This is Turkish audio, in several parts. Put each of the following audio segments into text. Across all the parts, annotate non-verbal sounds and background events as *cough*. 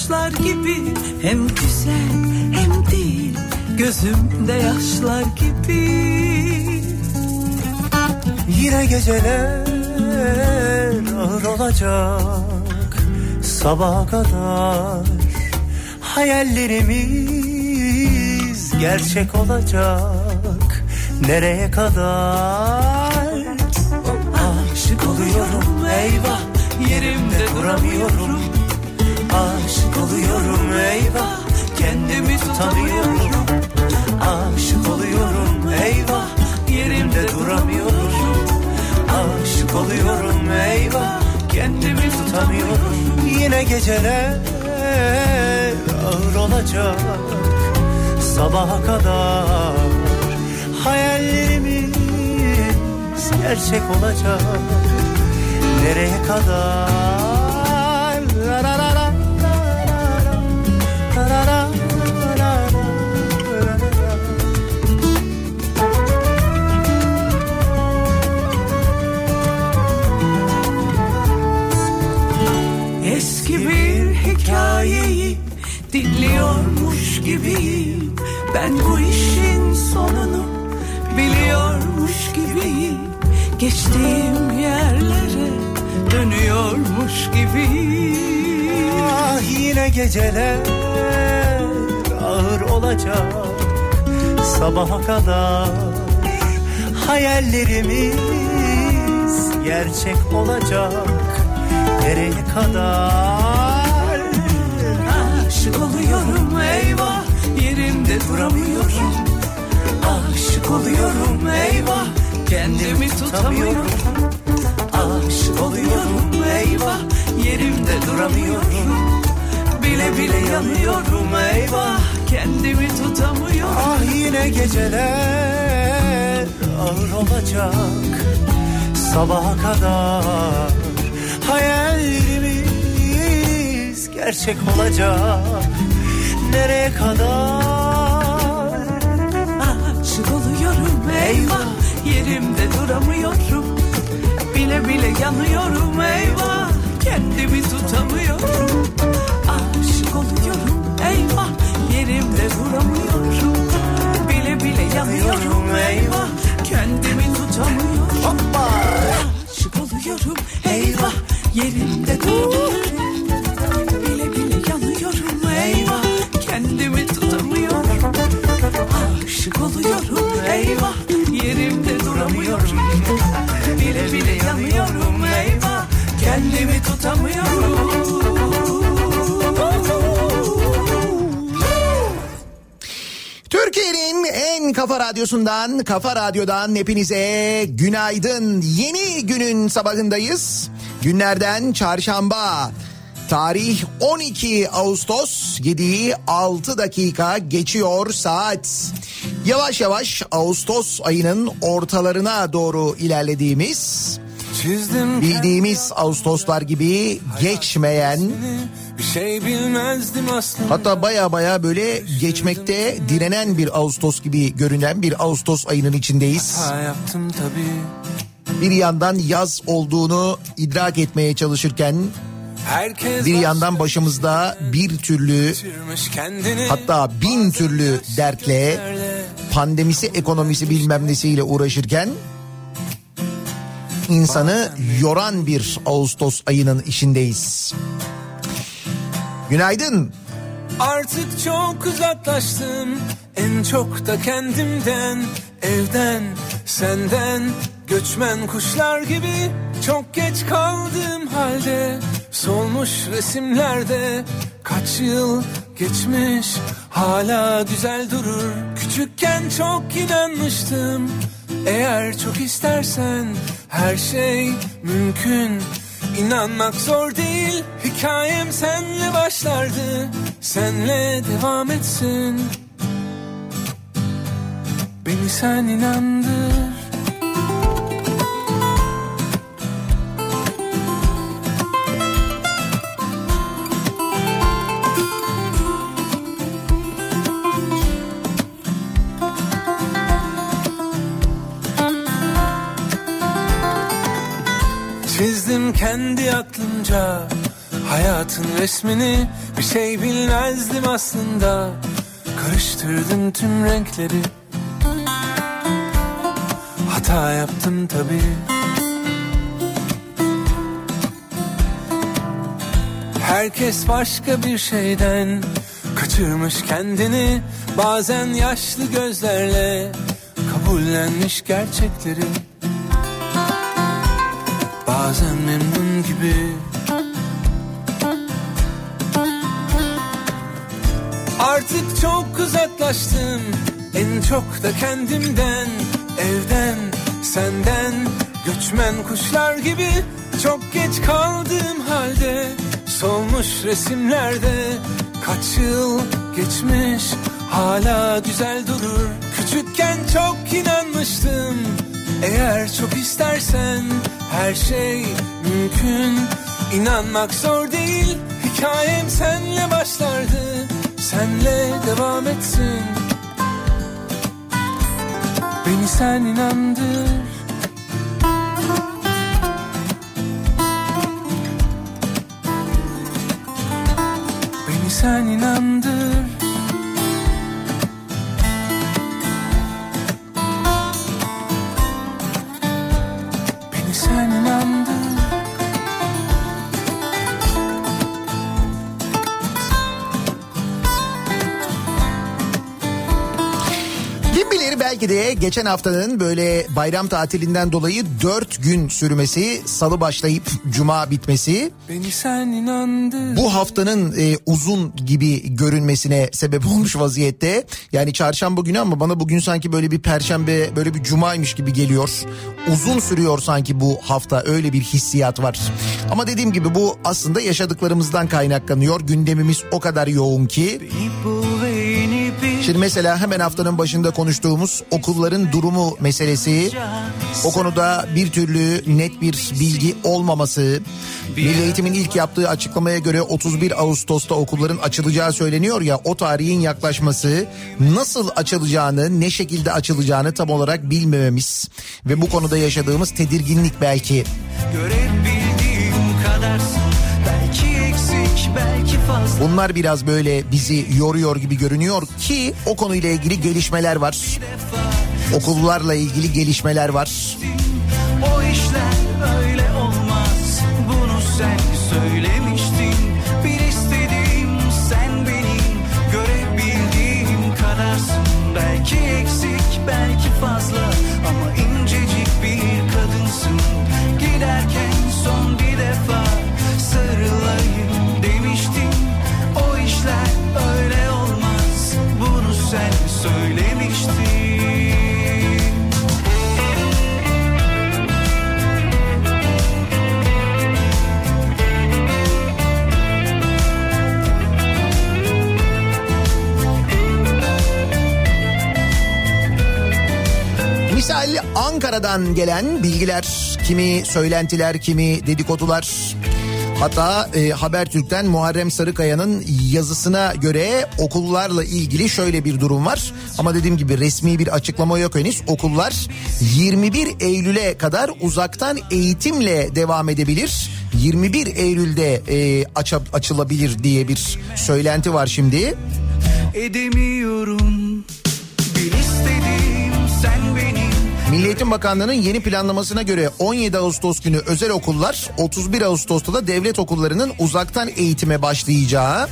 başlar gibi. Hem güzel hem değil. Gözümde yaşlar gibi. Yine geceler ağır olacak. Sabaha kadar Hayallerimiz gerçek olacak. Nereye kadar? Aşık oluyorum eyvah. Yerimde duramıyorum oluyorum eyvah. Kendimi tutamıyorum. Aşık oluyorum eyvah. Yerimde duramıyorum. Aşık oluyorum eyvah. Kendimi tutamıyorum. Yine geceler ağır olacak. Sabaha kadar Hayallerimiz gerçek olacak. Nereye kadar gibiyim. Ben bu işin sonunu biliyormuş gibiyim. Geçtiğim yerlere dönüyormuş gibiyim. Ah yine geceler ağır olacak. Sabaha kadar hayallerimiz gerçek olacak. Nereye kadar? Aşık oluyorum yerimde duramıyorum. Aşık oluyorum eyvah. Kendimi tutamıyorum. Aşık oluyorum eyvah. Yerimde duramıyorum. Bile bile yanıyorum eyvah. Kendimi tutamıyorum. Ah yine geceler ağır olacak. Sabaha kadar hayallerimiz gerçek olacak. Nereye kadar eyvah yerimde duramıyorum. Bile bile yanıyorum eyvah. Kendimi tutamıyorum. Aşık oluyorum eyvah. Yerimde duramıyorum. Bile bile yanıyorum eyvah. Kendimi tutamıyorum. Aşık oluyorum eyvah. Yerimde duramıyorum Türkiye'nin en kafa radyosundan, kafa radyodan hepinize günaydın. Yeni günün sabahındayız. Günlerden çarşamba. Tarih 12 Ağustos 7'yi 6 dakika geçiyor saat. Yavaş yavaş Ağustos ayının ortalarına doğru ilerlediğimiz Çizdim bildiğimiz Ağustoslar gibi geçmeyen bir şey bilmezdim aslında. Hatta baya baya böyle geçmekte direnen bir Ağustos gibi görünen bir Ağustos ayının içindeyiz. Yaptım tabii. Bir yandan yaz olduğunu idrak etmeye çalışırken Herkes bir yandan başımızda bir türlü hatta bin türlü dertle pandemisi ekonomisi bilmem nesiyle uğraşırken insanı yoran bir Ağustos ayının içindeyiz. Günaydın. Artık çok uzaklaştım. En çok da kendimden evden senden. Göçmen kuşlar gibi çok geç kaldığım halde solmuş resimlerde kaç yıl geçmiş hala güzel durur. Küçükken çok inanmıştım eğer çok istersen her şey mümkün. İnanmak zor değil Hikayem senle başlardı. Senle devam etsin. Beni sen inandır kendi aklımca Hayatın resmini bir şey bilmezdim aslında. Karıştırdım tüm renkleri. Hata yaptım tabii. Herkes başka bir şeyden Kaçırmış kendini. Bazen yaşlı gözlerle Kabullenmiş gerçekleri Bazen memnun gibi. Artık çok uzaklaştım. En çok da kendimden Evden, senden. Göçmen kuşlar gibi Çok geç kaldığım halde Solmuş resimlerde. Kaç yıl geçmiş Hala güzel durur. Küçükken çok inanmıştım. Eğer çok istersen Her şey mümkün. İnanmak zor değil. Hikayem senle başlardı. Senle devam etsin. Beni sen inandır. Beni sen inandır belki de geçen haftanın böyle bayram tatilinden dolayı dört gün sürmesi, salı başlayıp cuma bitmesi Beni sen inandır bu haftanın e, uzun gibi görünmesine sebep olmuş vaziyette. Yani çarşamba günü ama bana bugün sanki böyle bir perşembe, böyle bir cumaymış gibi geliyor. Uzun sürüyor sanki bu hafta öyle bir hissiyat var. Ama dediğim gibi bu aslında yaşadıklarımızdan kaynaklanıyor. Gündemimiz o kadar yoğun ki. Şimdi mesela hemen haftanın başında konuştuğumuz okulların durumu meselesi, o konuda bir türlü net bir bilgi olmaması, Milli Eğitim'in ilk yaptığı açıklamaya göre 31 Ağustos'ta okulların açılacağı söyleniyor ya o tarihin yaklaşması, nasıl açılacağını, ne şekilde açılacağını tam olarak bilmememiz ve bu konuda yaşadığımız tedirginlik belki. Görebildiğim kadarsın Bunlar biraz böyle bizi yoruyor gibi görünüyor ki o konuyla ilgili gelişmeler var. Okullarla ilgili gelişmeler var. O işler öyle olmaz. Bunu sen söylemiştin. Bir istediğim sen benim. Görebildiğim kadarsın. Belki eksik belki fazla Misal Ankara'dan gelen bilgiler, kimi söylentiler, kimi dedikodular. Hatta e, Habertürk'ten Muharrem Sarıkaya'nın yazısına göre okullarla ilgili şöyle bir durum var. Ama dediğim gibi resmi bir açıklama yok henüz. Okullar 21 Eylül'e kadar uzaktan eğitimle devam edebilir. 21 Eylül'de e, aça- açılabilir diye bir söylenti var şimdi. edemiyorum Bir istediğim sen Milli Eğitim Bakanlığı'nın yeni planlamasına göre 17 Ağustos günü özel okullar 31 Ağustos'ta da devlet okullarının uzaktan eğitime başlayacağı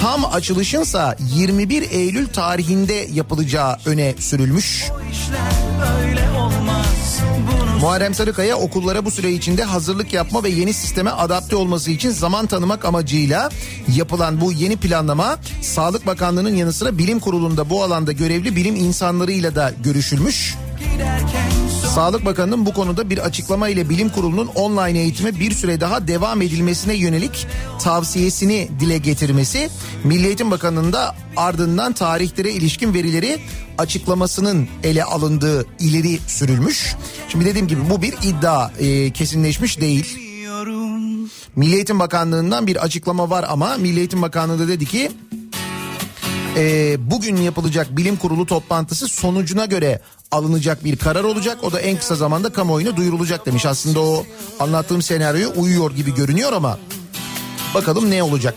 tam açılışınsa 21 Eylül tarihinde yapılacağı öne sürülmüş. Muharrem Sarıkaya okullara bu süre içinde hazırlık yapma ve yeni sisteme adapte olması için zaman tanımak amacıyla yapılan bu yeni planlama Sağlık Bakanlığı'nın yanı sıra bilim kurulunda bu alanda görevli bilim insanlarıyla da görüşülmüş. Sağlık Bakanı'nın bu konuda bir açıklama ile bilim kurulunun online eğitime bir süre daha devam edilmesine yönelik tavsiyesini dile getirmesi, Milli Eğitim Bakanı'nın da ardından tarihlere ilişkin verileri açıklamasının ele alındığı ileri sürülmüş. Şimdi dediğim gibi bu bir iddia e, kesinleşmiş değil. Milli Eğitim Bakanlığı'ndan bir açıklama var ama Milli Eğitim Bakanlığı da dedi ki e, bugün yapılacak bilim kurulu toplantısı sonucuna göre alınacak bir karar olacak. O da en kısa zamanda kamuoyuna duyurulacak demiş. Aslında o anlattığım senaryoya uyuyor gibi görünüyor ama bakalım ne olacak.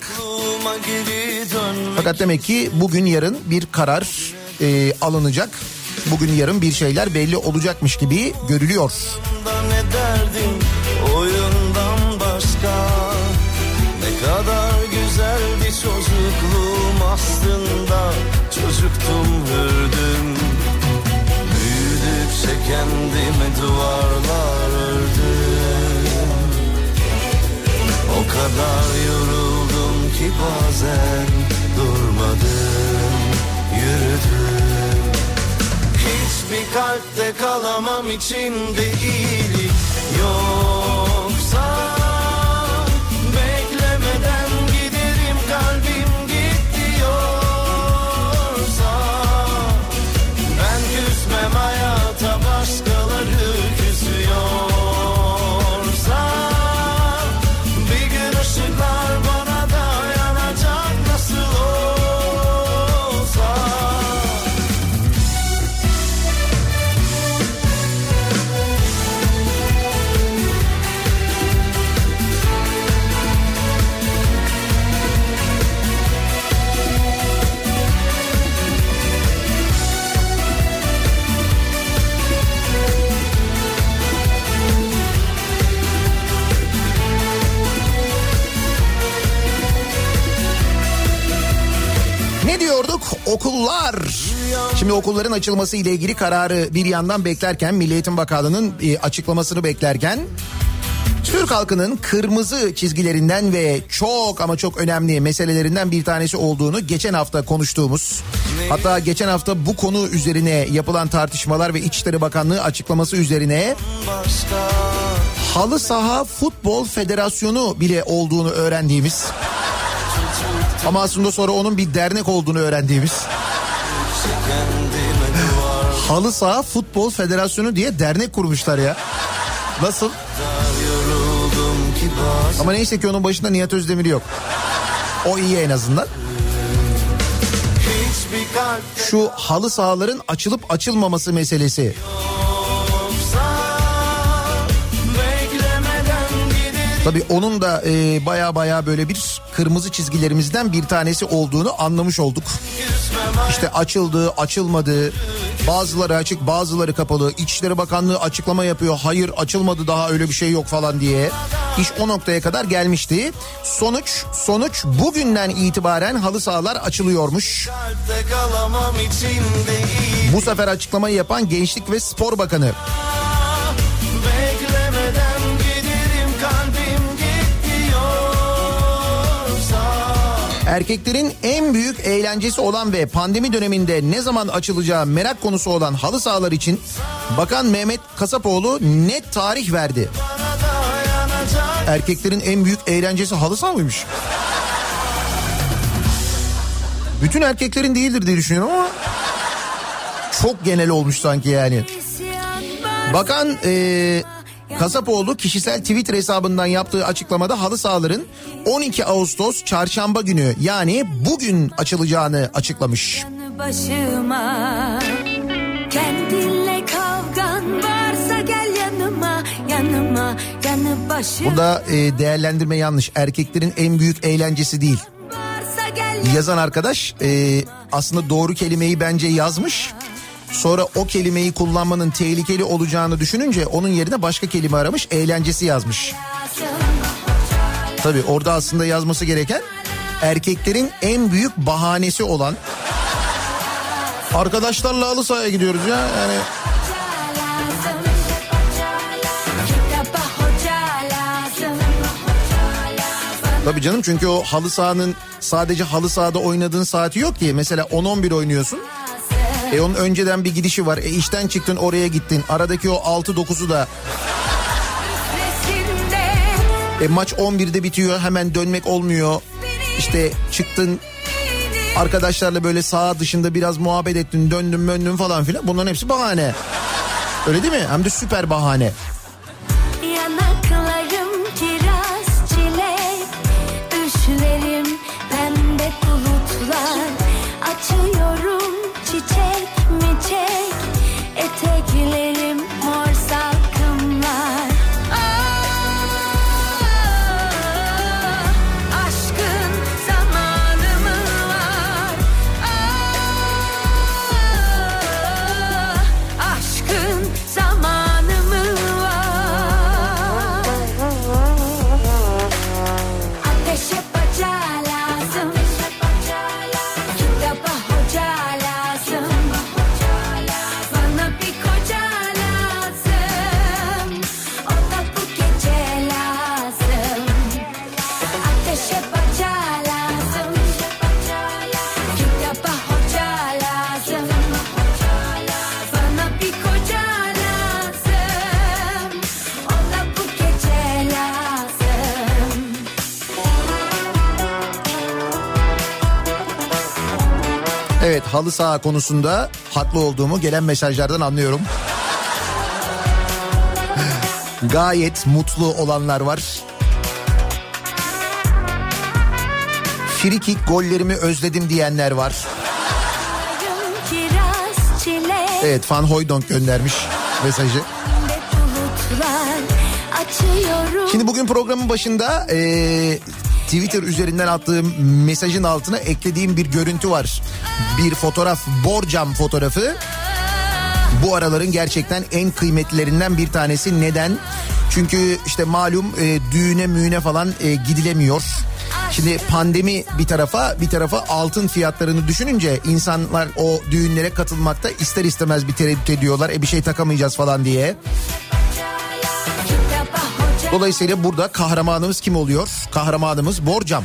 Fakat demek ki bugün yarın bir karar e, alınacak. Bugün yarın bir şeyler belli olacakmış gibi görülüyor. ne derdin oyundan başka Ne kadar güzeldi çocukluğum aslında Çocuktum hürdüm Kendime duvarlar ördüm. O kadar yoruldum ki bazen durmadım yürüdüm. Hiçbir kalpte kalamam içinde iyilik yoksa Şimdi okulların açılması ile ilgili kararı bir yandan beklerken Milli Eğitim Bakanlığı'nın e, açıklamasını beklerken Türk halkının kırmızı çizgilerinden ve çok ama çok önemli meselelerinden bir tanesi olduğunu geçen hafta konuştuğumuz hatta geçen hafta bu konu üzerine yapılan tartışmalar ve İçişleri Bakanlığı açıklaması üzerine Halı Saha Futbol Federasyonu bile olduğunu öğrendiğimiz ama aslında sonra onun bir dernek olduğunu öğrendiğimiz Halı Saha Futbol Federasyonu diye dernek kurmuşlar ya. Nasıl? Ama neyse ki onun başında Nihat Özdemir yok. O iyi en azından. Şu halı sahaların açılıp açılmaması meselesi. Tabii onun da e, baya baya böyle bir kırmızı çizgilerimizden bir tanesi olduğunu anlamış olduk. İşte açıldı, açılmadı. Bazıları açık, bazıları kapalı. İçişleri Bakanlığı açıklama yapıyor. Hayır açılmadı daha öyle bir şey yok falan diye. İş o noktaya kadar gelmişti. Sonuç, sonuç bugünden itibaren halı sahalar açılıyormuş. Bu sefer açıklamayı yapan Gençlik ve Spor Bakanı. Erkeklerin en büyük eğlencesi olan ve pandemi döneminde ne zaman açılacağı merak konusu olan halı sahalar için Bakan Mehmet Kasapoğlu net tarih verdi. Erkeklerin en büyük eğlencesi halı saha mıymış? Bütün erkeklerin değildir diye düşünüyorum ama çok genel olmuş sanki yani. Bakan e, Kasapoğlu kişisel Twitter hesabından yaptığı açıklamada halı sahaların 12 Ağustos çarşamba günü yani bugün açılacağını açıklamış. Başıma Kendinle kavgan varsa gel yanıma Yanıma yanı başıma Burada e, değerlendirme yanlış. Erkeklerin en büyük eğlencesi değil. Yazan arkadaş e, aslında doğru kelimeyi bence yazmış. Sonra o kelimeyi kullanmanın tehlikeli olacağını düşününce onun yerine başka kelime aramış. Eğlencesi yazmış. Tabii orada aslında yazması gereken erkeklerin en büyük bahanesi olan arkadaşlarla halı sahaya gidiyoruz ya yani Tabii canım çünkü o halı sahanın sadece halı sahada oynadığın saati yok ki. Mesela 10-11 oynuyorsun. E onun önceden bir gidişi var. E işten çıktın oraya gittin. Aradaki o 6-9'u da e maç 11'de bitiyor. Hemen dönmek olmuyor. İşte çıktın arkadaşlarla böyle saha dışında biraz muhabbet ettin. Döndün möndün falan filan. Bunların hepsi bahane. Öyle değil mi? Hem de süper bahane. Halı saha konusunda haklı olduğumu gelen mesajlardan anlıyorum. Gayet mutlu olanlar var. Frikik gollerimi özledim diyenler var. Evet Van Hooydonk göndermiş mesajı. Şimdi bugün programın başında eee, Twitter üzerinden attığım mesajın altına eklediğim bir görüntü var. Bir fotoğraf, borcam fotoğrafı. Bu araların gerçekten en kıymetlilerinden bir tanesi. Neden? Çünkü işte malum e, düğüne müğüne falan e, gidilemiyor. Şimdi pandemi bir tarafa bir tarafa altın fiyatlarını düşününce insanlar o düğünlere katılmakta ister istemez bir tereddüt ediyorlar. E bir şey takamayacağız falan diye. Dolayısıyla burada kahramanımız kim oluyor? Kahramanımız Borcam.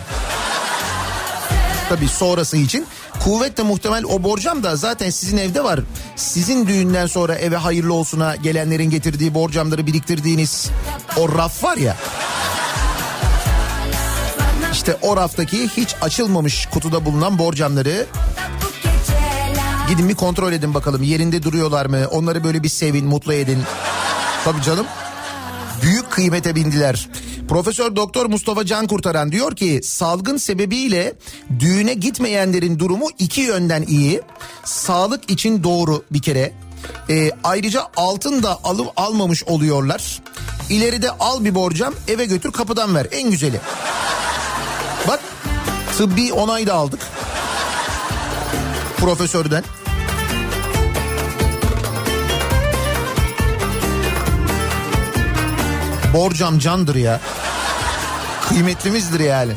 Tabii sonrası için. Kuvvetle muhtemel o borcam da zaten sizin evde var. Sizin düğünden sonra eve hayırlı olsuna gelenlerin getirdiği borcamları biriktirdiğiniz o raf var ya. İşte o raftaki hiç açılmamış kutuda bulunan borcamları gidin bir kontrol edin bakalım yerinde duruyorlar mı? Onları böyle bir sevin, mutlu edin. Tabii canım. Büyük kıymete bindiler. Profesör Doktor Mustafa Can Kurtaran diyor ki salgın sebebiyle düğüne gitmeyenlerin durumu iki yönden iyi. Sağlık için doğru bir kere. Ee, ayrıca altın da alıp almamış oluyorlar. İleride al bir borcam eve götür kapıdan ver en güzeli. Bak tıbbi onay da aldık. Profesörden. Borcam candır ya. Kıymetlimizdir yani.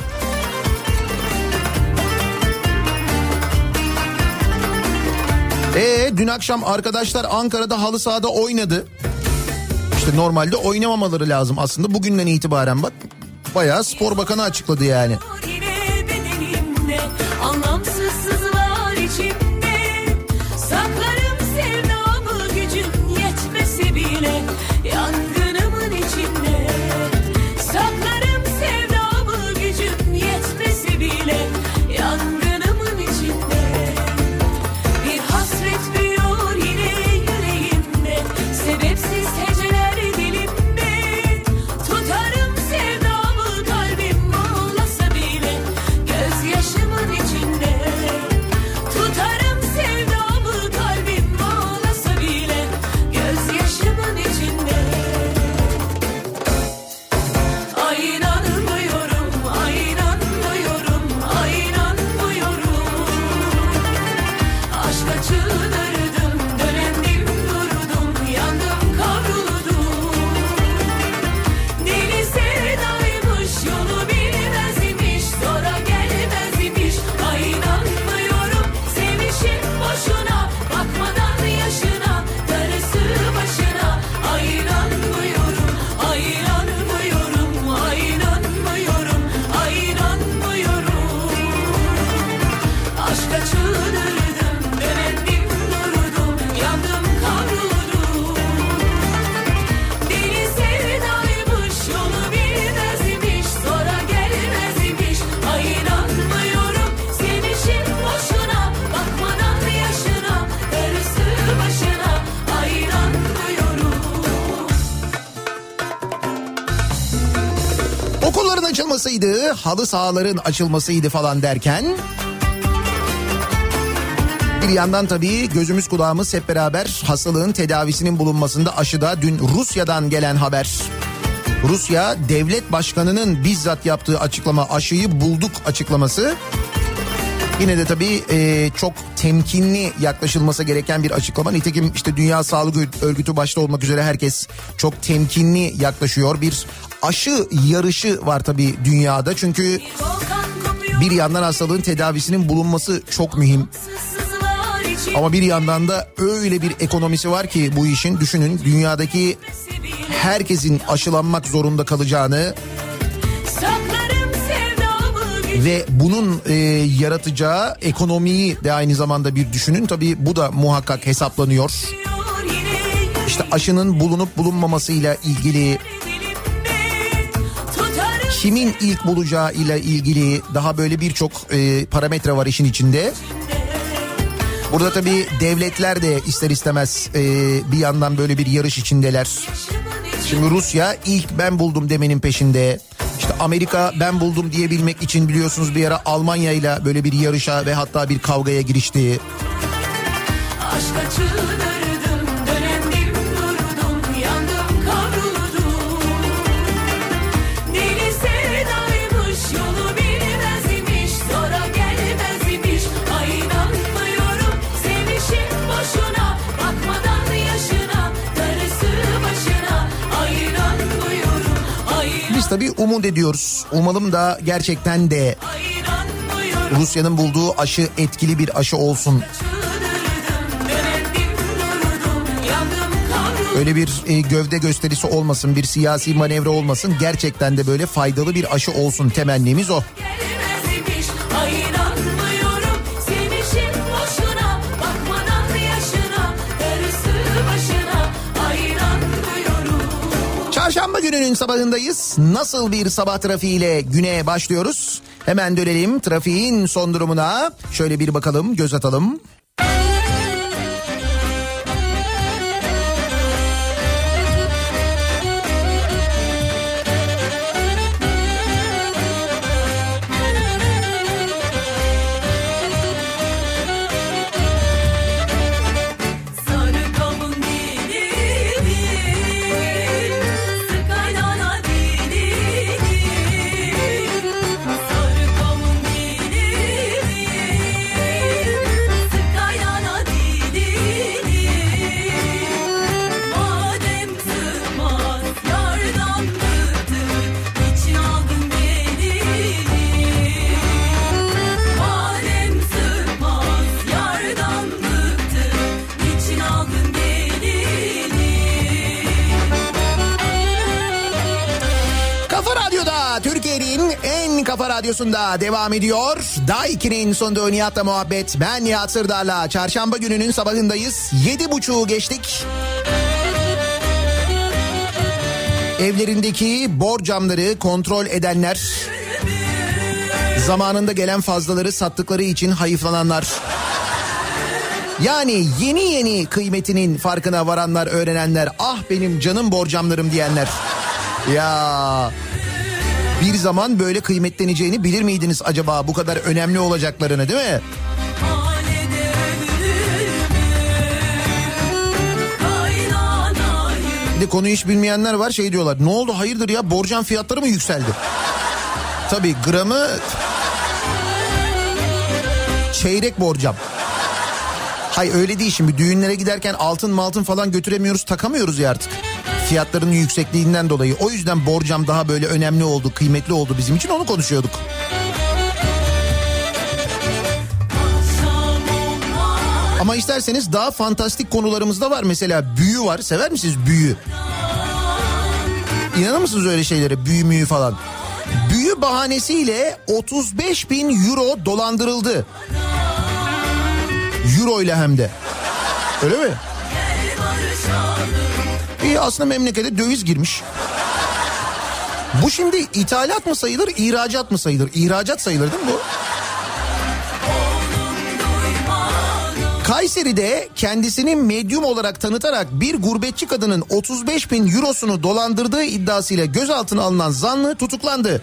Ee dün akşam arkadaşlar Ankara'da halı sahada oynadı. İşte normalde oynamamaları lazım aslında. Bugünden itibaren bak bayağı spor bakanı açıkladı yani. Açılmasıydı, halı sahaların açılmasıydı falan derken... Bir yandan tabii gözümüz kulağımız hep beraber hastalığın tedavisinin bulunmasında aşıda dün Rusya'dan gelen haber. Rusya devlet başkanının bizzat yaptığı açıklama aşıyı bulduk açıklaması. Yine de tabii e, çok temkinli yaklaşılması gereken bir açıklama. Nitekim işte Dünya Sağlık Örgütü başta olmak üzere herkes çok temkinli yaklaşıyor. Bir aşı yarışı var tabii dünyada. Çünkü bir yandan hastalığın tedavisinin bulunması çok mühim. Ama bir yandan da öyle bir ekonomisi var ki bu işin düşünün dünyadaki herkesin aşılanmak zorunda kalacağını ve bunun e, yaratacağı ekonomiyi de aynı zamanda bir düşünün. Tabii bu da muhakkak hesaplanıyor. İşte aşının bulunup bulunmamasıyla ilgili, kimin ilk bulacağı ile ilgili daha böyle birçok e, parametre var işin içinde. Burada tabii devletler de ister istemez e, bir yandan böyle bir yarış içindeler. Şimdi Rusya ilk ben buldum demenin peşinde. İşte Amerika ben buldum diyebilmek için biliyorsunuz bir ara Almanya ile böyle bir yarışa ve hatta bir kavgaya girişti. Aşka çıldırdım, tabii umut ediyoruz. Umalım da gerçekten de. Rusya'nın bulduğu aşı etkili bir aşı olsun. Öyle bir e, gövde gösterisi olmasın, bir siyasi manevra olmasın. Gerçekten de böyle faydalı bir aşı olsun temennimiz o. Gelmez gününün sabahındayız. Nasıl bir sabah trafiğiyle güne başlıyoruz? Hemen dönelim trafiğin son durumuna. Şöyle bir bakalım, göz atalım. Türkiye'nin en kafa radyosunda devam ediyor. Daha 2'nin sonunda Nihat'la muhabbet. Ben Nihat Sırdar'la çarşamba gününün sabahındayız. Yedi buçuğu geçtik. Evlerindeki borcamları kontrol edenler, zamanında gelen fazlaları sattıkları için hayıflananlar, yani yeni yeni kıymetinin farkına varanlar, öğrenenler, ah benim canım borcamlarım diyenler. Ya bir zaman böyle kıymetleneceğini bilir miydiniz acaba bu kadar önemli olacaklarını değil mi? De konuyu hiç bilmeyenler var şey diyorlar. Ne oldu hayırdır ya borcam fiyatları mı yükseldi? Tabii gramı çeyrek borcam. Hay öyle değil şimdi düğünlere giderken altın maltın falan götüremiyoruz takamıyoruz ya artık. Fiyatların yüksekliğinden dolayı. O yüzden borcam daha böyle önemli oldu, kıymetli oldu bizim için onu konuşuyorduk. Ama isterseniz daha fantastik konularımız da var. Mesela büyü var. Sever misiniz büyü? İnanır mısınız öyle şeylere? Büyü müyü falan. Büyü bahanesiyle 35 bin euro dolandırıldı. Euro ile hem de. Öyle mi? İyi aslında memlekete döviz girmiş. Bu şimdi ithalat mı sayılır, ihracat mı sayılır? İhracat sayılır değil mi bu? Kayseri'de kendisini medyum olarak tanıtarak bir gurbetçi kadının 35 bin eurosunu dolandırdığı iddiasıyla gözaltına alınan zanlı tutuklandı.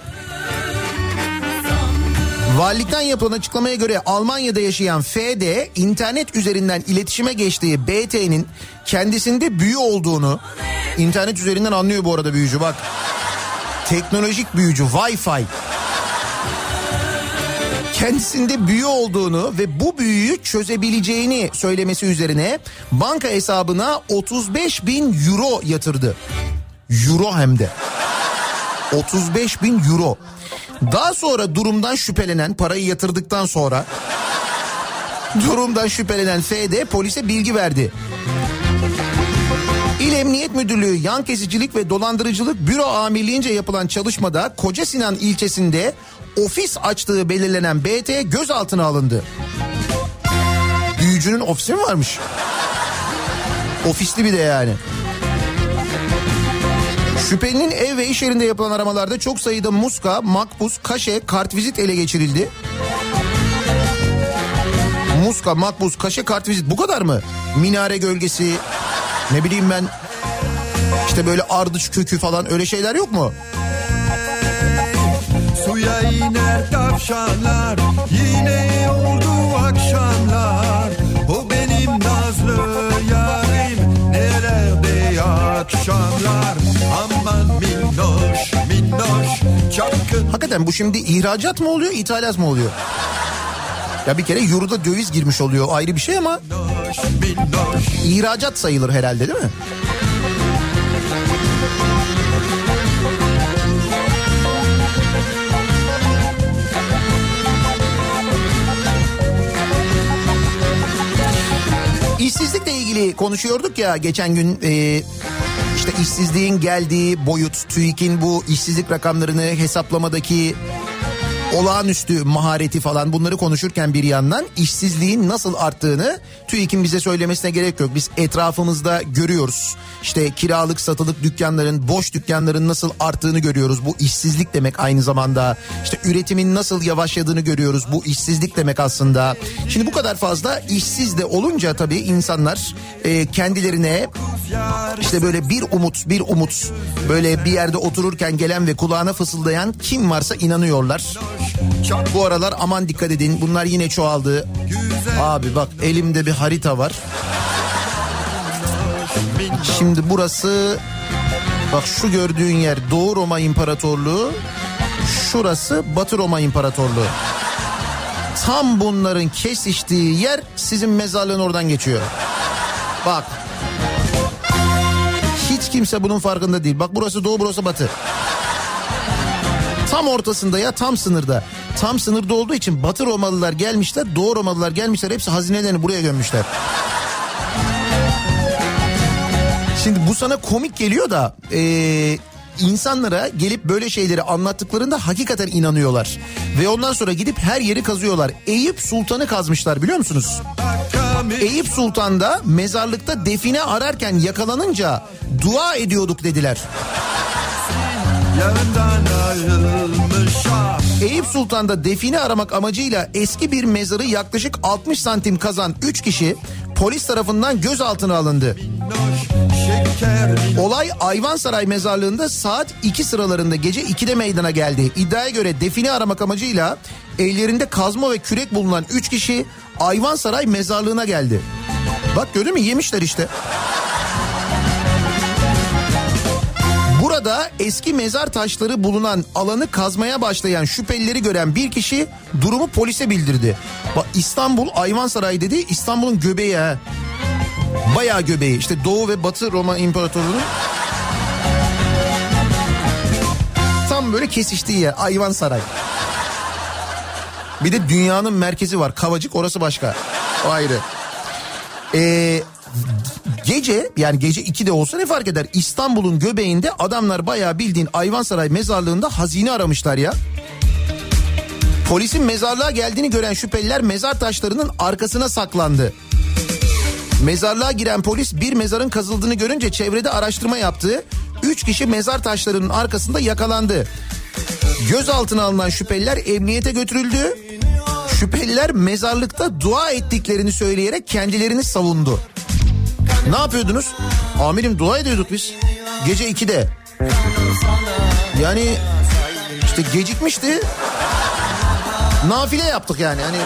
Valilikten yapılan açıklamaya göre Almanya'da yaşayan FD internet üzerinden iletişime geçtiği BT'nin kendisinde büyü olduğunu internet üzerinden anlıyor bu arada büyücü bak. Teknolojik büyücü Wi-Fi kendisinde büyü olduğunu ve bu büyüyü çözebileceğini söylemesi üzerine banka hesabına 35 bin euro yatırdı. Euro hem de. 35 bin euro. Daha sonra durumdan şüphelenen parayı yatırdıktan sonra durumdan şüphelenen FD polise bilgi verdi. İl Emniyet Müdürlüğü yan kesicilik ve dolandırıcılık büro amirliğince yapılan çalışmada Koca Sinan ilçesinde ofis açtığı belirlenen BT gözaltına alındı. Büyücünün ofisi mi varmış? Ofisli bir de yani. Şüphelinin ev ve iş yerinde yapılan aramalarda çok sayıda muska, makbuz, kaşe, kartvizit ele geçirildi. muska, makbuz, kaşe, kartvizit bu kadar mı? Minare gölgesi ne bileyim ben işte böyle ardıç kökü falan öyle şeyler yok mu? Suya iner tavşanlar Yine oldu akşamlar O benim nazlı yarim Nerede akşamlar Aman minnoş minnoş Çapkın Hakikaten bu şimdi ihracat mı oluyor, ithalat mı oluyor? Ya bir kere yurda döviz girmiş oluyor ayrı bir şey ama minnoş minnoş ihracat sayılır herhalde değil mi? İşsizlikle ilgili konuşuyorduk ya geçen gün e, işte işsizliğin geldiği boyut, TÜİK'in bu işsizlik rakamlarını hesaplamadaki olağanüstü mahareti falan bunları konuşurken bir yandan işsizliğin nasıl arttığını TÜİK'in bize söylemesine gerek yok. Biz etrafımızda görüyoruz. İşte kiralık satılık dükkanların boş dükkanların nasıl arttığını görüyoruz. Bu işsizlik demek aynı zamanda. İşte üretimin nasıl yavaşladığını görüyoruz. Bu işsizlik demek aslında. Şimdi bu kadar fazla işsiz de olunca tabii insanlar e, kendilerine işte böyle bir umut bir umut böyle bir yerde otururken gelen ve kulağına fısıldayan kim varsa inanıyorlar. Bu aralar aman dikkat edin bunlar yine çoğaldı. Abi bak elimde bir harita var. Şimdi burası bak şu gördüğün yer Doğu Roma İmparatorluğu. Şurası Batı Roma İmparatorluğu. Tam bunların kesiştiği yer sizin mezarlığın oradan geçiyor. Bak. Hiç kimse bunun farkında değil. Bak burası Doğu burası Batı. Tam ortasında ya tam sınırda. Tam sınırda olduğu için Batı Romalılar gelmişler, Doğu Romalılar gelmişler. Hepsi hazinelerini buraya gömmüşler. Şimdi bu sana komik geliyor da eee, insanlara gelip böyle şeyleri anlattıklarında hakikaten inanıyorlar. Ve ondan sonra gidip her yeri kazıyorlar. Eyüp Sultan'ı kazmışlar biliyor musunuz? Eyüp Sultan'da mezarlıkta define ararken yakalanınca dua ediyorduk dediler. Ayrılmış ah Eyüp Sultan'da define aramak amacıyla eski bir mezarı yaklaşık 60 santim kazan 3 kişi polis tarafından gözaltına alındı. Olay Ayvansaray mezarlığında saat 2 sıralarında gece 2'de meydana geldi. İddiaya göre define aramak amacıyla ellerinde kazma ve kürek bulunan 3 kişi Ayvansaray mezarlığına geldi. Bak gördün mü yemişler işte. Burada eski mezar taşları bulunan alanı kazmaya başlayan şüphelileri gören bir kişi durumu polise bildirdi. Bak İstanbul Ayvansaray dedi İstanbul'un göbeği ha. Bayağı göbeği işte Doğu ve Batı Roma İmparatorluğu'nun tam böyle kesiştiği yer Ayvansaray. Bir de dünyanın merkezi var Kavacık orası başka. O ayrı. Ee, gece yani gece 2'de olsa ne fark eder? İstanbul'un göbeğinde adamlar bayağı bildiğin Ayvansaray mezarlığında hazine aramışlar ya. Polisin mezarlığa geldiğini gören şüpheliler mezar taşlarının arkasına saklandı. Mezarlığa giren polis bir mezarın kazıldığını görünce çevrede araştırma yaptı. Üç kişi mezar taşlarının arkasında yakalandı. Gözaltına alınan şüpheliler emniyete götürüldü. Şüpheliler mezarlıkta dua ettiklerini söyleyerek kendilerini savundu. Ne yapıyordunuz? Amirim dua ediyorduk biz. Gece 2'de. Yani işte gecikmişti. Nafile yaptık yani. Hani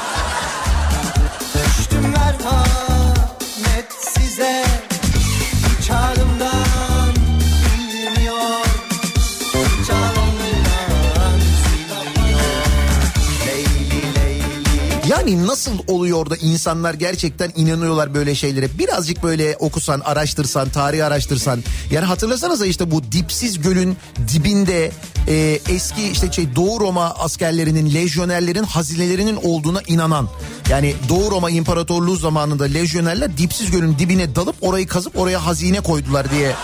Yani nasıl oluyor da insanlar gerçekten inanıyorlar böyle şeylere? Birazcık böyle okusan, araştırsan, tarihi araştırsan. Yani hatırlasanıza işte bu dipsiz gölün dibinde e, eski işte şey Doğu Roma askerlerinin, lejyonerlerin hazinelerinin olduğuna inanan. Yani Doğu Roma İmparatorluğu zamanında lejyonerler dipsiz gölün dibine dalıp orayı kazıp oraya hazine koydular diye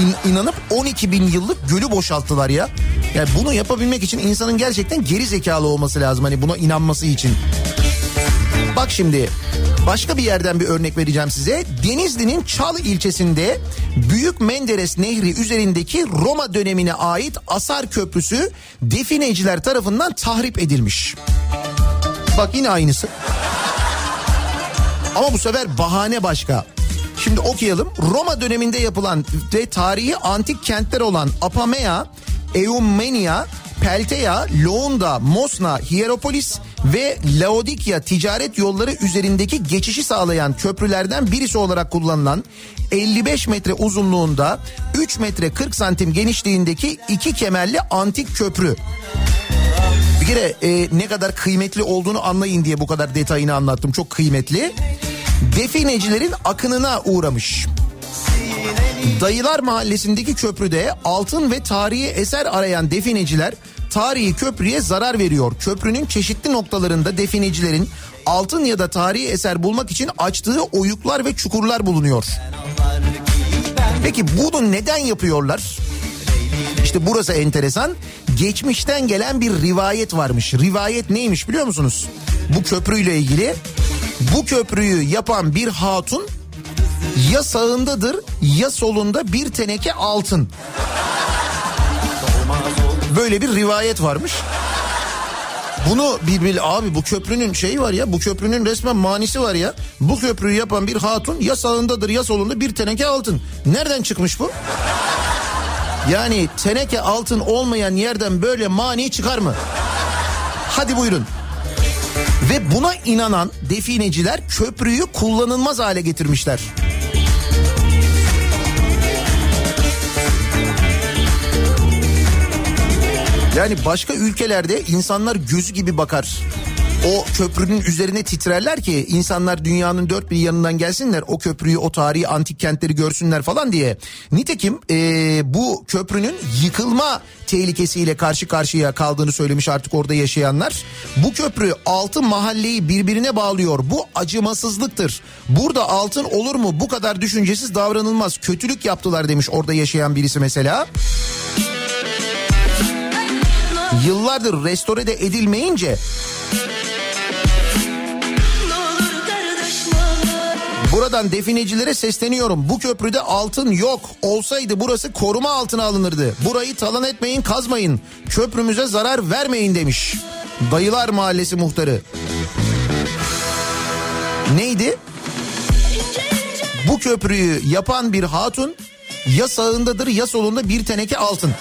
in- inanıp 12 bin yıllık gölü boşalttılar ya. Yani bunu yapabilmek için insanın gerçekten geri zekalı olması lazım hani buna inanması için. Bak şimdi başka bir yerden bir örnek vereceğim size. Denizli'nin Çal ilçesinde Büyük Menderes Nehri üzerindeki Roma dönemine ait Asar Köprüsü defineciler tarafından tahrip edilmiş. Bak yine aynısı. Ama bu sefer bahane başka. Şimdi okuyalım. Roma döneminde yapılan ve tarihi antik kentler olan Apamea, Eumenia, Pelteia, Lounda, Mosna, Hieropolis ve Laodikya ticaret yolları üzerindeki geçişi sağlayan köprülerden birisi olarak kullanılan 55 metre uzunluğunda 3 metre 40 santim genişliğindeki iki kemerli antik köprü. Bir kere e, ne kadar kıymetli olduğunu anlayın diye bu kadar detayını anlattım. Çok kıymetli. Definecilerin akınına uğramış. Dayılar Mahallesi'ndeki köprüde altın ve tarihi eser arayan defineciler tarihi köprüye zarar veriyor. Köprünün çeşitli noktalarında definecilerin altın ya da tarihi eser bulmak için açtığı oyuklar ve çukurlar bulunuyor. Peki bunu neden yapıyorlar? İşte burası enteresan. Geçmişten gelen bir rivayet varmış. Rivayet neymiş biliyor musunuz? Bu köprüyle ilgili. Bu köprüyü yapan bir hatun ya sağındadır ya solunda bir teneke altın. Böyle bir rivayet varmış. Bunu bir bil abi bu köprünün şeyi var ya bu köprünün resmen manisi var ya. Bu köprüyü yapan bir hatun ya sağındadır ya solunda bir teneke altın. Nereden çıkmış bu? Yani teneke altın olmayan yerden böyle mani çıkar mı? Hadi buyurun. Ve buna inanan defineciler köprüyü kullanılmaz hale getirmişler. Yani başka ülkelerde insanlar gözü gibi bakar. O köprünün üzerine titrerler ki insanlar dünyanın dört bir yanından gelsinler o köprüyü o tarihi antik kentleri görsünler falan diye. Nitekim eee, bu köprünün yıkılma tehlikesiyle karşı karşıya kaldığını söylemiş artık orada yaşayanlar. Bu köprü altı mahalleyi birbirine bağlıyor. Bu acımasızlıktır. Burada altın olur mu? Bu kadar düşüncesiz davranılmaz. Kötülük yaptılar demiş orada yaşayan birisi mesela. Yıllardır restore edilmeyince Buradan definecilere sesleniyorum. Bu köprüde altın yok. Olsaydı burası koruma altına alınırdı. Burayı talan etmeyin, kazmayın. Köprümüze zarar vermeyin demiş. Dayılar Mahallesi muhtarı. Neydi? Bu köprüyü yapan bir hatun ya sağındadır ya solunda bir teneke altın.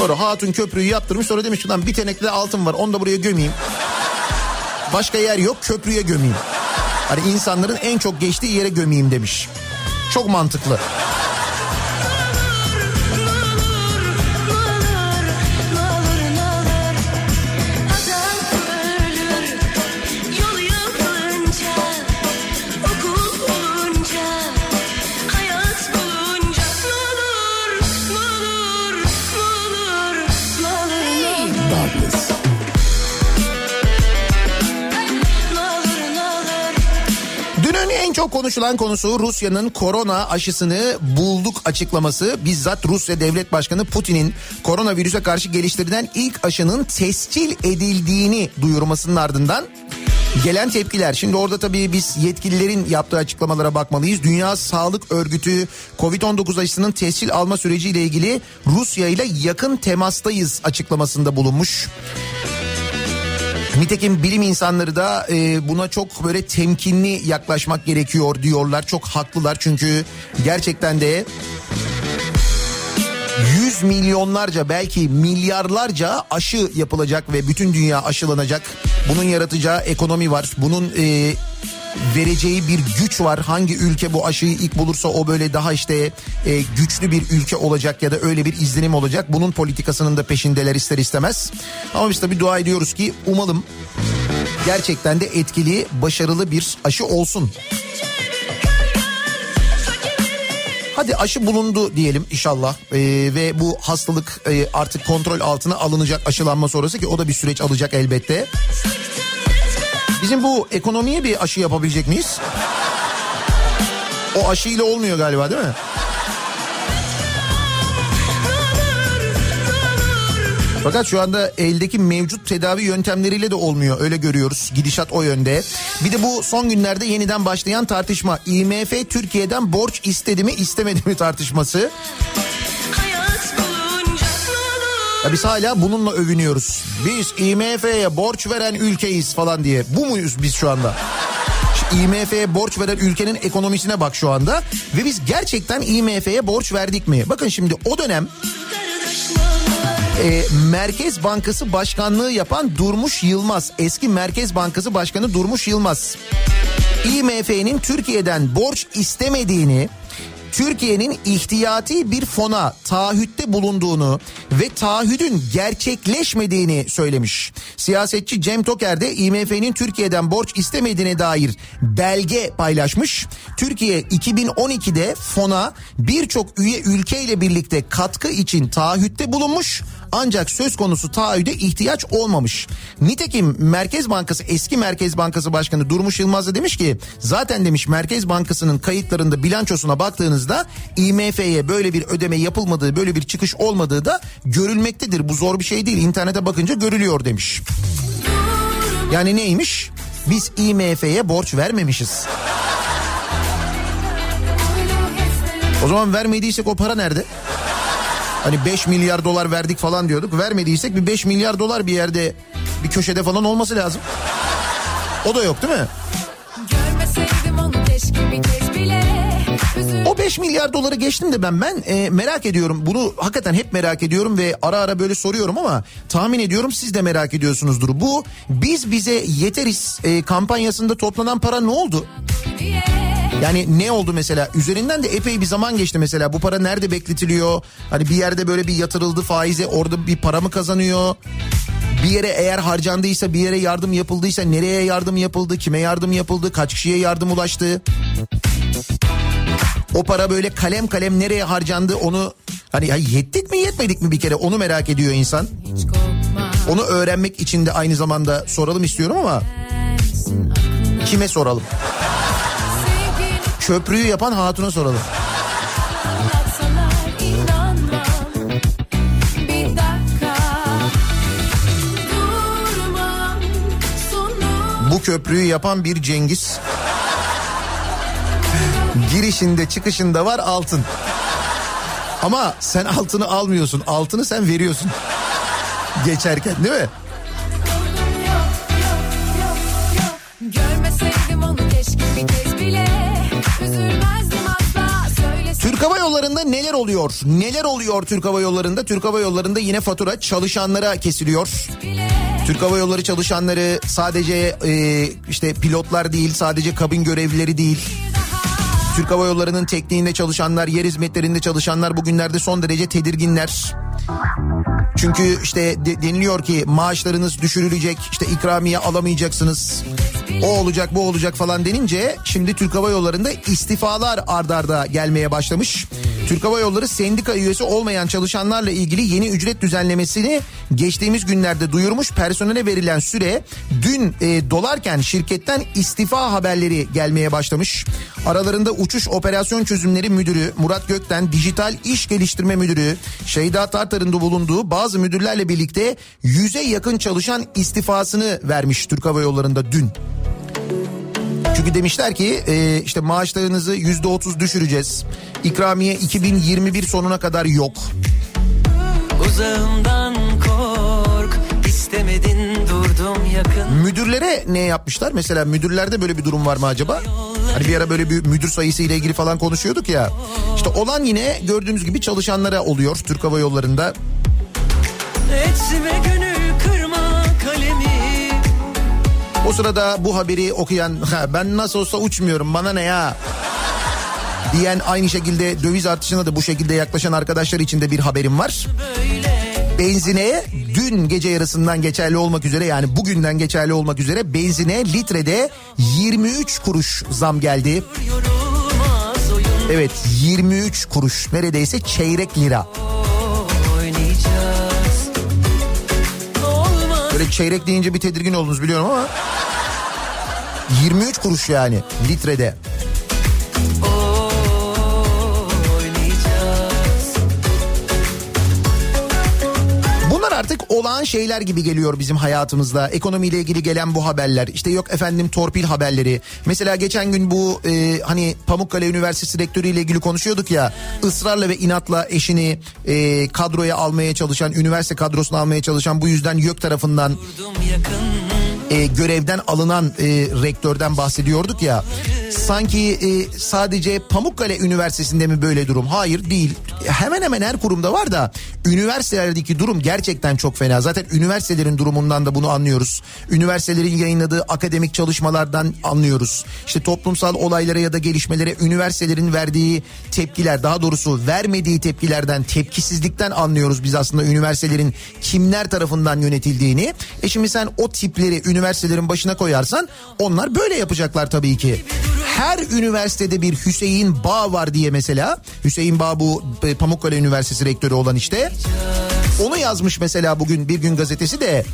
Doğru hatun köprüyü yaptırmış sonra demiş ki lan bir tenekle altın var onu da buraya gömeyim. Başka yer yok köprüye gömeyim. Hani insanların en çok geçtiği yere gömeyim demiş. Çok mantıklı. Çok konuşulan konusu Rusya'nın korona aşısını bulduk açıklaması. Bizzat Rusya Devlet Başkanı Putin'in koronavirüse karşı geliştirilen ilk aşının tescil edildiğini duyurmasının ardından gelen tepkiler. Şimdi orada tabii biz yetkililerin yaptığı açıklamalara bakmalıyız. Dünya Sağlık Örgütü Covid-19 aşısının tescil alma süreciyle ilgili Rusya ile yakın temastayız açıklamasında bulunmuş. Nitekim bilim insanları da e, buna çok böyle temkinli yaklaşmak gerekiyor diyorlar. Çok haklılar çünkü gerçekten de yüz milyonlarca belki milyarlarca aşı yapılacak ve bütün dünya aşılanacak. Bunun yaratacağı ekonomi var. Bunun e, vereceği bir güç var. Hangi ülke bu aşıyı ilk bulursa o böyle daha işte e, güçlü bir ülke olacak ya da öyle bir izlenim olacak. Bunun politikasının da peşindeler ister istemez. Ama biz tabii dua ediyoruz ki umalım gerçekten de etkili, başarılı bir aşı olsun. Hadi aşı bulundu diyelim inşallah Ee, ve bu hastalık e, artık kontrol altına alınacak aşılanma sonrası ki o da bir süreç alacak elbette. Bizim bu ekonomiye bir aşı yapabilecek miyiz? O aşıyla olmuyor galiba değil mi? Fakat şu anda eldeki mevcut tedavi yöntemleriyle de olmuyor. Öyle görüyoruz. Gidişat o yönde. Bir de bu son günlerde yeniden başlayan tartışma. IMF Türkiye'den borç istedi mi istemedi mi tartışması. Ya biz hala bununla övünüyoruz. Biz IMF'ye borç veren ülkeyiz falan diye. Bu muyuz biz şu anda? IMF'ye borç veren ülkenin ekonomisine bak şu anda. Ve biz gerçekten IMF'ye borç verdik mi? Bakın şimdi o dönem e, Merkez Bankası Başkanlığı yapan Durmuş Yılmaz. Eski Merkez Bankası Başkanı Durmuş Yılmaz. IMF'nin Türkiye'den borç istemediğini, Türkiye'nin ihtiyati bir fona taahhütte bulunduğunu ve taahhüdün gerçekleşmediğini söylemiş. Siyasetçi Cem Toker de IMF'nin Türkiye'den borç istemediğine dair belge paylaşmış. Türkiye 2012'de fona birçok üye ülkeyle birlikte katkı için taahhütte bulunmuş ancak söz konusu taahhüde ihtiyaç olmamış. Nitekim Merkez Bankası eski Merkez Bankası Başkanı Durmuş Yılmaz da demiş ki zaten demiş Merkez Bankası'nın kayıtlarında bilançosuna baktığınızda IMF'ye böyle bir ödeme yapılmadığı böyle bir çıkış olmadığı da görülmektedir. Bu zor bir şey değil internete bakınca görülüyor demiş. Yani neymiş? Biz IMF'ye borç vermemişiz. O zaman vermediysek o para nerede? Hani 5 milyar dolar verdik falan diyorduk. Vermediysek bir 5 milyar dolar bir yerde bir köşede falan olması lazım. O da yok değil mi? Görmeseydim onu keşke bir kez O 5 milyar doları geçtim de ben ben e, merak ediyorum. Bunu hakikaten hep merak ediyorum ve ara ara böyle soruyorum ama tahmin ediyorum siz de merak ediyorsunuzdur. Bu biz bize yeteriz e, kampanyasında toplanan para ne oldu? Yani ne oldu mesela? Üzerinden de epey bir zaman geçti mesela. Bu para nerede bekletiliyor? Hani bir yerde böyle bir yatırıldı faize orada bir para mı kazanıyor? Bir yere eğer harcandıysa bir yere yardım yapıldıysa nereye yardım yapıldı? Kime yardım yapıldı? Kaç kişiye yardım ulaştı? O para böyle kalem kalem nereye harcandı onu hani ya yettik mi yetmedik mi bir kere onu merak ediyor insan. Onu öğrenmek için de aynı zamanda soralım istiyorum ama kime soralım? Köprüyü yapan hatuna soralım. Bu köprüyü yapan bir Cengiz. Girişinde çıkışında var altın. Ama sen altını almıyorsun. Altını sen veriyorsun. Geçerken değil mi? Türk Hava Yolları'nda neler oluyor? Neler oluyor Türk Hava Yolları'nda? Türk Hava Yolları'nda yine fatura çalışanlara kesiliyor. Türk Hava Yolları çalışanları sadece e, işte pilotlar değil, sadece kabin görevlileri değil. Türk Hava Yolları'nın tekniğinde çalışanlar, yer hizmetlerinde çalışanlar bugünlerde son derece tedirginler. Çünkü işte de- deniliyor ki maaşlarınız düşürülecek, işte ikramiye alamayacaksınız. O olacak, bu olacak falan denince şimdi Türk Hava Yolları'nda istifalar ardarda gelmeye başlamış. Türk Hava Yolları sendika üyesi olmayan çalışanlarla ilgili yeni ücret düzenlemesini geçtiğimiz günlerde duyurmuş. Personele verilen süre dün e, dolarken şirketten istifa haberleri gelmeye başlamış. Aralarında uçuş operasyon çözümleri müdürü Murat Gökten, dijital iş geliştirme müdürü Şeyda Tartar'ın da bulunduğu bazı müdürlerle birlikte yüze yakın çalışan istifasını vermiş Türk Hava Yolları'nda dün. Çünkü demişler ki e, işte maaşlarınızı yüzde otuz düşüreceğiz. İkramiye 2021 sonuna kadar yok. Uzağımdan kork istemedin durdum yakın Müdürlere ne yapmışlar? Mesela müdürlerde böyle bir durum var mı acaba? Hani bir ara böyle bir müdür sayısı ile ilgili falan konuşuyorduk ya. İşte olan yine gördüğünüz gibi çalışanlara oluyor Türk Hava Yolları'nda. Etme gönül O sırada bu haberi okuyan "Ha, ben nasıl olsa uçmuyorum bana ne ya diyen aynı şekilde döviz artışına da bu şekilde yaklaşan arkadaşlar için de bir haberim var. Benzine dün gece yarısından geçerli olmak üzere yani bugünden geçerli olmak üzere benzine litrede 23 kuruş zam geldi. Evet 23 kuruş neredeyse çeyrek lira. Böyle çeyrek deyince bir tedirgin oldunuz biliyorum ama 23 kuruş yani litrede. Artık olağan şeyler gibi geliyor bizim hayatımızda. Ekonomiyle ilgili gelen bu haberler. İşte yok efendim torpil haberleri. Mesela geçen gün bu e, hani Pamukkale Üniversitesi rektörüyle ilgili konuşuyorduk ya. ısrarla ve inatla eşini e, kadroya almaya çalışan, üniversite kadrosuna almaya çalışan bu yüzden YÖK tarafından e, görevden alınan e, rektörden bahsediyorduk ya. Sanki e, sadece Pamukkale Üniversitesi'nde mi böyle durum? Hayır değil. Hemen hemen her kurumda var da üniversitelerdeki durum gerçekten çok fena. Zaten üniversitelerin durumundan da bunu anlıyoruz. Üniversitelerin yayınladığı akademik çalışmalardan anlıyoruz. İşte toplumsal olaylara ya da gelişmelere üniversitelerin verdiği tepkiler daha doğrusu vermediği tepkilerden tepkisizlikten anlıyoruz biz aslında üniversitelerin kimler tarafından yönetildiğini. E şimdi sen o tipleri üniversitelerin başına koyarsan onlar böyle yapacaklar tabii ki. Her üniversitede bir Hüseyin Bağ var diye mesela. Hüseyin Bağ bu e, Pamukkale Üniversitesi rektörü olan işte. Onu yazmış mesela bugün Bir Gün Gazetesi de.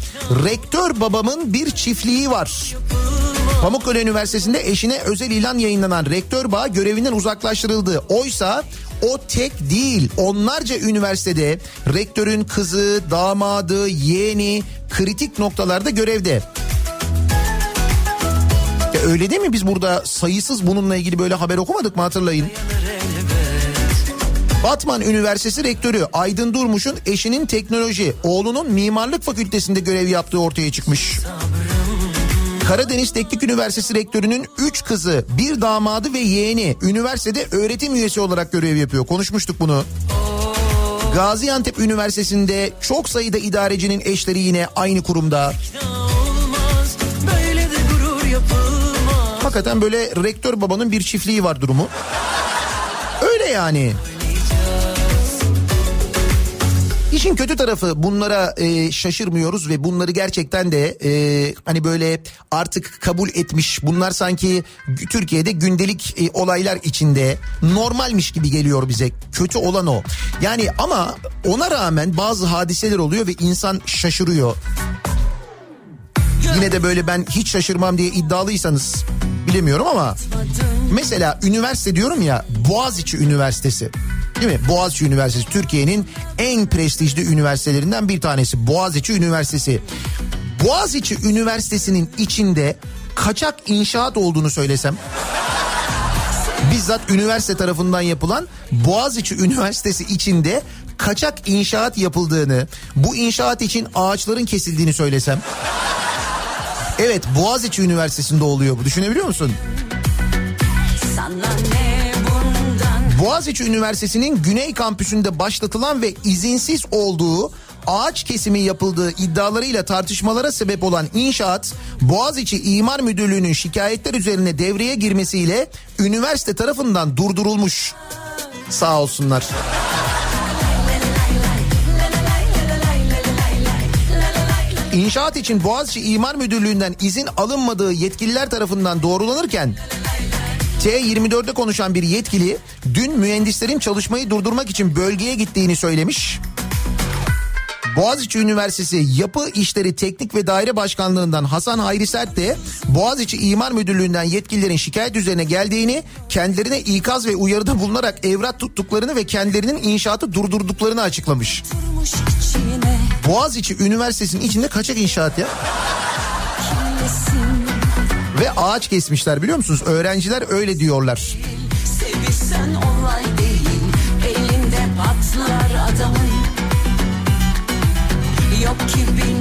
Rektör babamın bir çiftliği var. Pamukkale Üniversitesi'nde eşine özel ilan yayınlanan rektör bağ görevinden uzaklaştırıldı. Oysa o tek değil onlarca üniversitede rektörün kızı, damadı, yeğeni kritik noktalarda görevde. Ya öyle değil mi biz burada sayısız bununla ilgili böyle haber okumadık mı hatırlayın? Batman Üniversitesi Rektörü Aydın Durmuş'un eşinin teknoloji, oğlunun mimarlık fakültesinde görev yaptığı ortaya çıkmış. Karadeniz Teknik Üniversitesi Rektörü'nün 3 kızı, bir damadı ve yeğeni üniversitede öğretim üyesi olarak görev yapıyor. Konuşmuştuk bunu. Gaziantep Üniversitesi'nde çok sayıda idarecinin eşleri yine aynı kurumda. Hakikaten böyle rektör babanın bir çiftliği var durumu. Öyle yani. İşin kötü tarafı bunlara e, şaşırmıyoruz ve bunları gerçekten de e, hani böyle artık kabul etmiş. Bunlar sanki Türkiye'de gündelik e, olaylar içinde normalmiş gibi geliyor bize. Kötü olan o. Yani ama ona rağmen bazı hadiseler oluyor ve insan şaşırıyor. Yine de böyle ben hiç şaşırmam diye iddialıysanız bilemiyorum ama mesela üniversite diyorum ya Boğaziçi Üniversitesi. Değil mi? Boğaziçi Üniversitesi Türkiye'nin en prestijli üniversitelerinden bir tanesi. Boğaziçi Üniversitesi. Boğaziçi Üniversitesi'nin içinde kaçak inşaat olduğunu söylesem bizzat üniversite tarafından yapılan Boğaziçi Üniversitesi içinde kaçak inşaat yapıldığını, bu inşaat için ağaçların kesildiğini söylesem. Evet Boğaziçi Üniversitesi'nde oluyor bu düşünebiliyor musun? Boğaziçi Üniversitesi'nin Güney Kampüsü'nde başlatılan ve izinsiz olduğu ağaç kesimi yapıldığı iddialarıyla tartışmalara sebep olan inşaat Boğaziçi İmar Müdürlüğü'nün şikayetler üzerine devreye girmesiyle üniversite tarafından durdurulmuş. Sağ olsunlar. İnşaat için Boğaziçi İmar Müdürlüğü'nden izin alınmadığı yetkililer tarafından doğrulanırken T24'de konuşan bir yetkili dün mühendislerin çalışmayı durdurmak için bölgeye gittiğini söylemiş. Boğaziçi Üniversitesi Yapı İşleri Teknik ve Daire Başkanlığı'ndan Hasan Hayri Sert de Boğaziçi İmar Müdürlüğü'nden yetkililerin şikayet üzerine geldiğini, kendilerine ikaz ve uyarıda bulunarak evrak tuttuklarını ve kendilerinin inşaatı durdurduklarını açıklamış. durmuş içine Boğaziçi Üniversitesi'nin içinde kaçak inşaat ya. Ve ağaç kesmişler biliyor musunuz? Öğrenciler öyle diyorlar. Sevişsen olay değil Elinde patlar adamın Yok ki bir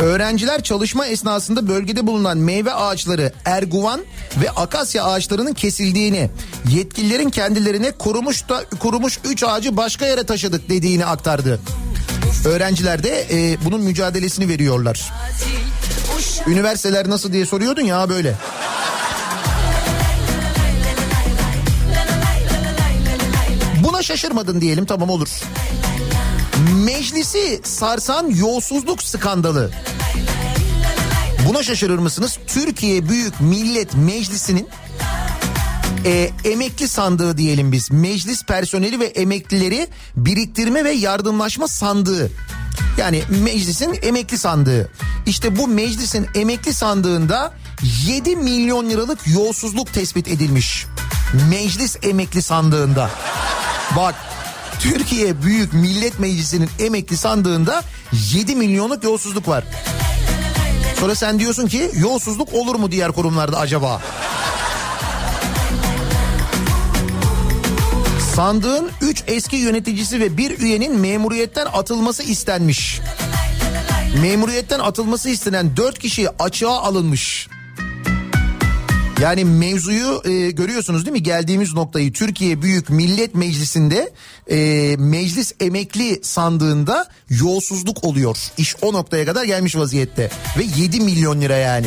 Öğrenciler çalışma esnasında bölgede bulunan meyve ağaçları erguvan ve akasya ağaçlarının kesildiğini, yetkililerin kendilerine kurumuş da kurumuş 3 ağacı başka yere taşıdık dediğini aktardı. Öğrenciler de e, bunun mücadelesini veriyorlar. Üniversiteler nasıl diye soruyordun ya böyle. Buna şaşırmadın diyelim tamam olur. Meclisi sarsan yolsuzluk skandalı. Buna şaşırır mısınız? Türkiye Büyük Millet Meclisi'nin e, emekli sandığı diyelim biz. Meclis personeli ve emeklileri biriktirme ve yardımlaşma sandığı. Yani meclisin emekli sandığı. İşte bu meclisin emekli sandığında 7 milyon liralık yolsuzluk tespit edilmiş. meclis emekli sandığında. Bak Türkiye Büyük Millet Meclisi'nin emekli sandığında 7 milyonluk yolsuzluk var. Sonra sen diyorsun ki yolsuzluk olur mu diğer kurumlarda acaba? Sandığın 3 eski yöneticisi ve bir üyenin memuriyetten atılması istenmiş. Memuriyetten atılması istenen 4 kişi açığa alınmış. Yani mevzuyu e, görüyorsunuz değil mi? Geldiğimiz noktayı Türkiye Büyük Millet Meclisi'nde e, meclis emekli sandığında yolsuzluk oluyor. İş o noktaya kadar gelmiş vaziyette ve 7 milyon lira yani.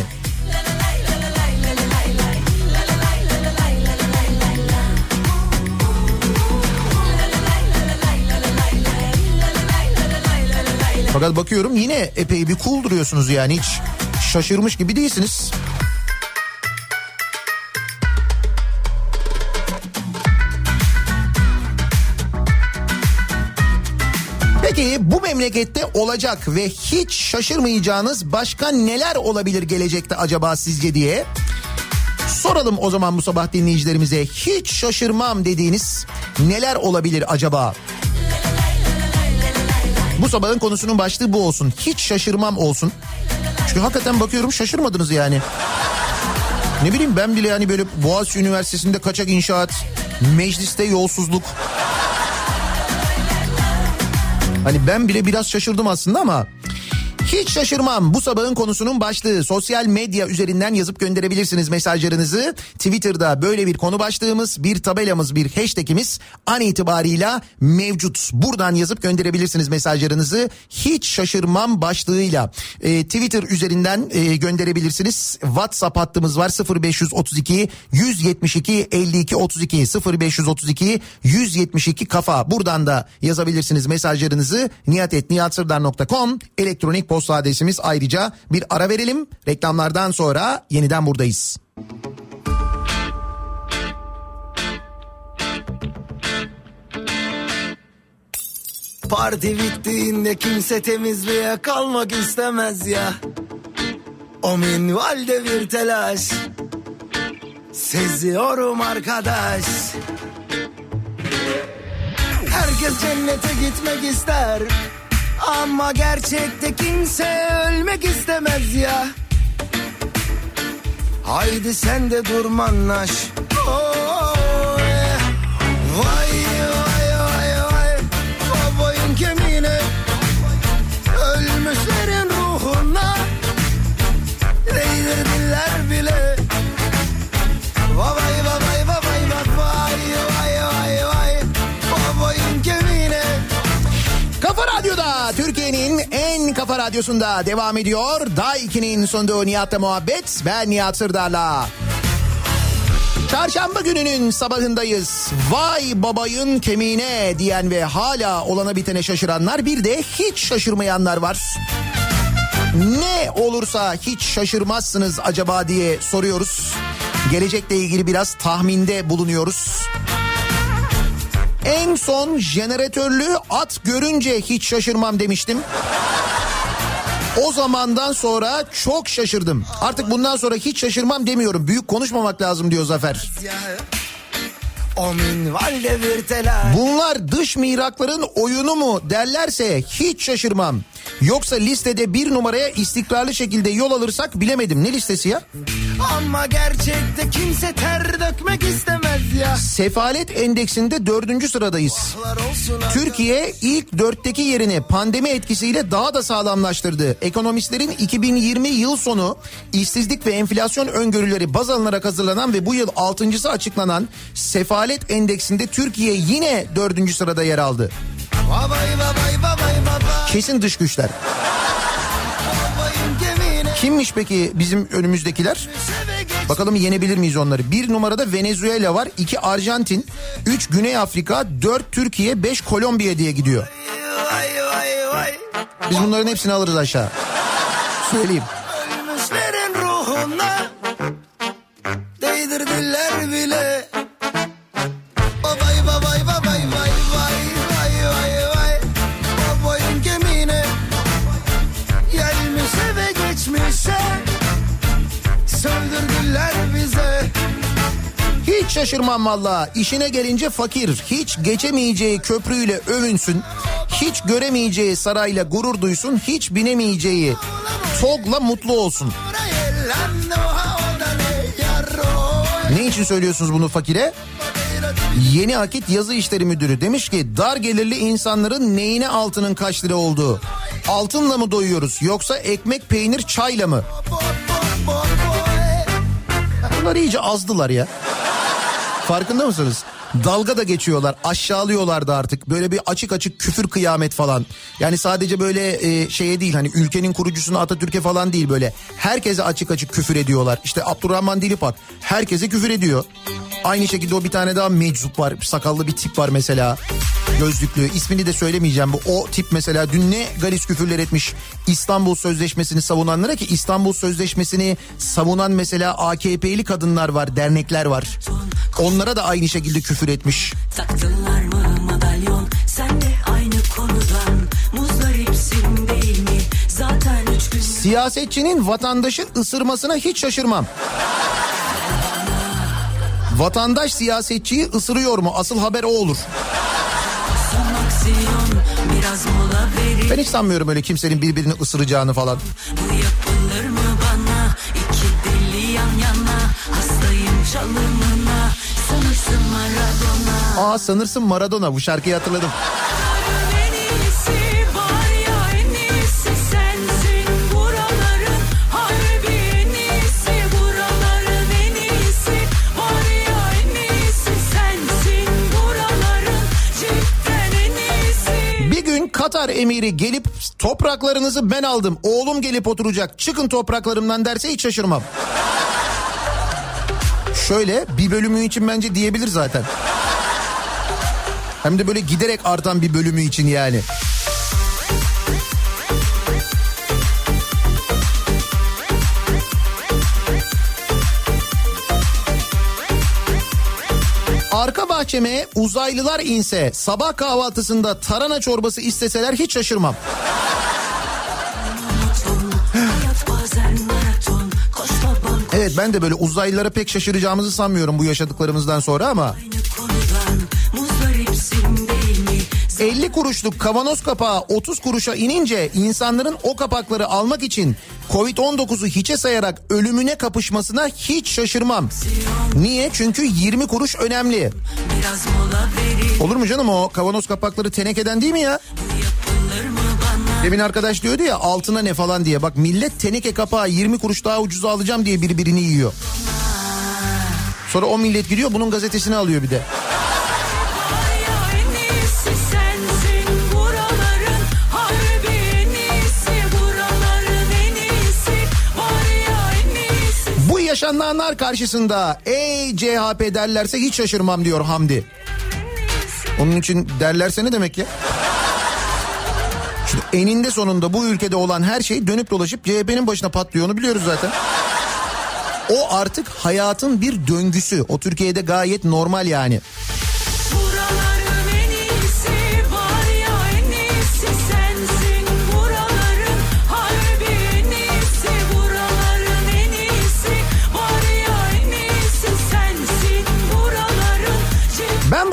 Fakat bakıyorum yine epey bir cool duruyorsunuz yani hiç şaşırmış gibi değilsiniz. Memlekette olacak ve hiç şaşırmayacağınız başka neler olabilir gelecekte acaba sizce diye soralım o zaman bu sabah dinleyicilerimize hiç şaşırmam dediğiniz neler olabilir acaba? Bu sabahın konusunun başlığı bu olsun. Hiç şaşırmam olsun. Çünkü hakikaten bakıyorum şaşırmadınız yani. Ne bileyim ben bile yani böyle Boğaziçi Üniversitesi'nde kaçak inşaat, mecliste yolsuzluk. Hani ben bile biraz şaşırdım aslında ama hiç şaşırmam. Bu sabahın konusunun başlığı sosyal medya üzerinden yazıp gönderebilirsiniz mesajlarınızı. Twitter'da böyle bir konu başlığımız, bir tabelamız, bir hashtagimiz an itibarıyla mevcut. Buradan yazıp gönderebilirsiniz mesajlarınızı. Hiç şaşırmam başlığıyla. Ee, Twitter üzerinden e, gönderebilirsiniz. WhatsApp hattımız var 0532 172 52 32 0532 172 kafa. Buradan da yazabilirsiniz mesajlarınızı. niyatetniyatsırdar.com elektronik posta adresimiz ayrıca bir ara verelim. Reklamlardan sonra yeniden buradayız. Parti bittiğinde kimse temizliğe kalmak istemez ya. O minvalde bir telaş. Seziyorum arkadaş. Herkes cennete gitmek ister. Ama gerçekte kimse ölmek istemez ya. Haydi sen de durmanlaş. Oh. Vay vay vay vay. Babayın kemiğine. Ölmüşlerin ruhuna. Değdirdiler bile. Radyo'da Türkiye'nin en kafa radyosunda devam ediyor. Day 2'nin sunduğu Nihat'la muhabbet. Ben Nihat Sırdar'la. Çarşamba gününün sabahındayız. Vay babayın kemiğine diyen ve hala olana bitene şaşıranlar bir de hiç şaşırmayanlar var. Ne olursa hiç şaşırmazsınız acaba diye soruyoruz. Gelecekle ilgili biraz tahminde bulunuyoruz. En son jeneratörlü at görünce hiç şaşırmam demiştim. O zamandan sonra çok şaşırdım. Artık bundan sonra hiç şaşırmam demiyorum. Büyük konuşmamak lazım diyor Zafer. Bunlar dış mihrakların oyunu mu derlerse hiç şaşırmam. Yoksa listede bir numaraya istikrarlı şekilde yol alırsak bilemedim. Ne listesi ya? Ama gerçekte kimse ter dökmek istemez ya. Sefalet endeksinde dördüncü sıradayız. Türkiye ilk dörtteki yerini pandemi etkisiyle daha da sağlamlaştırdı. Ekonomistlerin 2020 yıl sonu işsizlik ve enflasyon öngörüleri baz alınarak hazırlanan ve bu yıl altıncısı açıklanan sefalet endeksinde Türkiye yine dördüncü sırada yer aldı. Kesin dış güçler. Kimmiş peki bizim önümüzdekiler? Bakalım yenebilir miyiz onları? Bir numarada Venezuela var, iki Arjantin, üç Güney Afrika, dört Türkiye, beş Kolombiya diye gidiyor. Biz bunların hepsini alırız aşağı. Söyleyeyim. Ölmüşlerin ruhuna. Değdirdiler bile. Şaşırmam valla. İşine gelince fakir. Hiç geçemeyeceği köprüyle övünsün. Hiç göremeyeceği sarayla gurur duysun. Hiç binemeyeceği togla mutlu olsun. Ne için söylüyorsunuz bunu fakire? Yeni Akit Yazı İşleri Müdürü demiş ki dar gelirli insanların neyine altının kaç lira olduğu. Altınla mı doyuyoruz yoksa ekmek peynir çayla mı? Bunlar iyice azdılar ya. Farkında mısınız? Dalga da geçiyorlar aşağılıyorlar da artık böyle bir açık açık küfür kıyamet falan. Yani sadece böyle e, şeye değil hani ülkenin kurucusuna Atatürk'e falan değil böyle. Herkese açık açık küfür ediyorlar. İşte Abdurrahman Dilipak herkese küfür ediyor. Aynı şekilde o bir tane daha meczup var sakallı bir tip var mesela. Gözlüklü ismini de söylemeyeceğim bu o tip mesela dün ne galis küfürler etmiş İstanbul Sözleşmesi'ni savunanlara ki İstanbul Sözleşmesi'ni savunan mesela AKP'li kadınlar var dernekler var. Onlara da aynı şekilde küfür etmiş. Taktılar mı madalyon sen de aynı konudan muzdaripsin değil mi zaten üç gün Siyasetçinin vatandaşı ısırmasına hiç şaşırmam. Vatandaş siyasetçiyi ısırıyor mu? Asıl haber o olur. Ben hiç sanmıyorum öyle kimsenin birbirini ısıracağını falan. bu yapılır mı bana iki deli yan yana hastayım çalımına sanırsın Maradona Aa sanırsın Maradona bu şarkıyı hatırladım. Katar emiri gelip topraklarınızı ben aldım. Oğlum gelip oturacak. Çıkın topraklarımdan derse hiç şaşırmam. Şöyle bir bölümü için bence diyebilir zaten. Hem de böyle giderek artan bir bölümü için yani. Bahçeme uzaylılar inse sabah kahvaltısında tarhana çorbası isteseler hiç şaşırmam. Evet ben de böyle uzaylılara pek şaşıracağımızı sanmıyorum bu yaşadıklarımızdan sonra ama 50 kuruşluk kavanoz kapağı 30 kuruşa inince insanların o kapakları almak için Covid-19'u hiçe sayarak ölümüne kapışmasına hiç şaşırmam. Niye? Çünkü 20 kuruş önemli. Olur mu canım o kavanoz kapakları tenekeden değil mi ya? Demin arkadaş diyordu ya altına ne falan diye. Bak millet teneke kapağı 20 kuruş daha ucuza alacağım diye birbirini yiyor. Sonra o millet gidiyor bunun gazetesini alıyor bir de. Yaşananlar karşısında ey CHP derlerse hiç şaşırmam diyor Hamdi. Onun için derlerse ne demek ya? Şimdi eninde sonunda bu ülkede olan her şey dönüp dolaşıp CHP'nin başına patlıyor onu biliyoruz zaten. O artık hayatın bir döngüsü. O Türkiye'de gayet normal yani.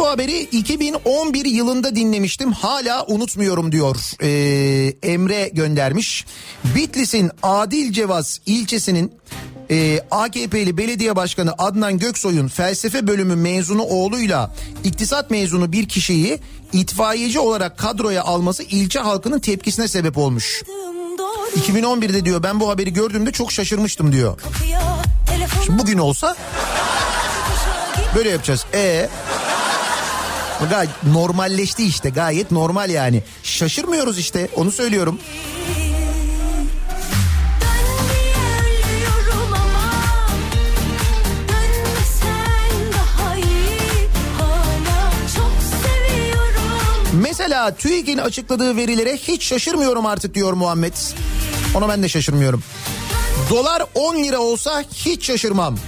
Bu haberi 2011 yılında dinlemiştim. Hala unutmuyorum diyor. Ee, Emre göndermiş. Bitlis'in Adil Cevaz ilçesinin e, AKP'li belediye başkanı Adnan Göksoy'un felsefe bölümü mezunu oğluyla iktisat mezunu bir kişiyi itfaiyeci olarak kadroya alması ilçe halkının tepkisine sebep olmuş. doğru 2011'de diyor ben bu haberi gördüğümde çok şaşırmıştım diyor. Şimdi bugün olsa böyle yapacağız. E Gayet normalleşti işte gayet normal yani. Şaşırmıyoruz işte onu söylüyorum. Mesela TÜİK'in açıkladığı verilere hiç şaşırmıyorum artık diyor Muhammed. Ona ben de şaşırmıyorum. Dolar 10 lira olsa hiç şaşırmam.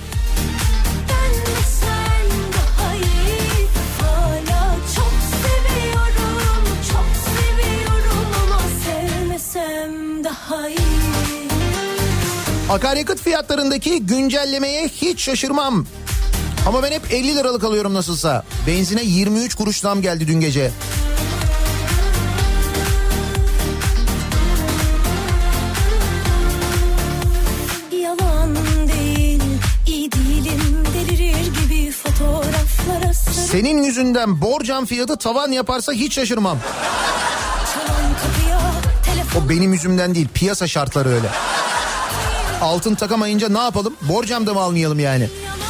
Akaryakıt fiyatlarındaki güncellemeye hiç şaşırmam. Ama ben hep 50 liralık alıyorum nasılsa. Benzine 23 kuruş zam geldi dün gece. Senin yüzünden borcam fiyatı tavan yaparsa hiç şaşırmam. O benim yüzümden değil piyasa şartları öyle. Altın takamayınca ne yapalım? Borcam da mı almayalım yani? Ben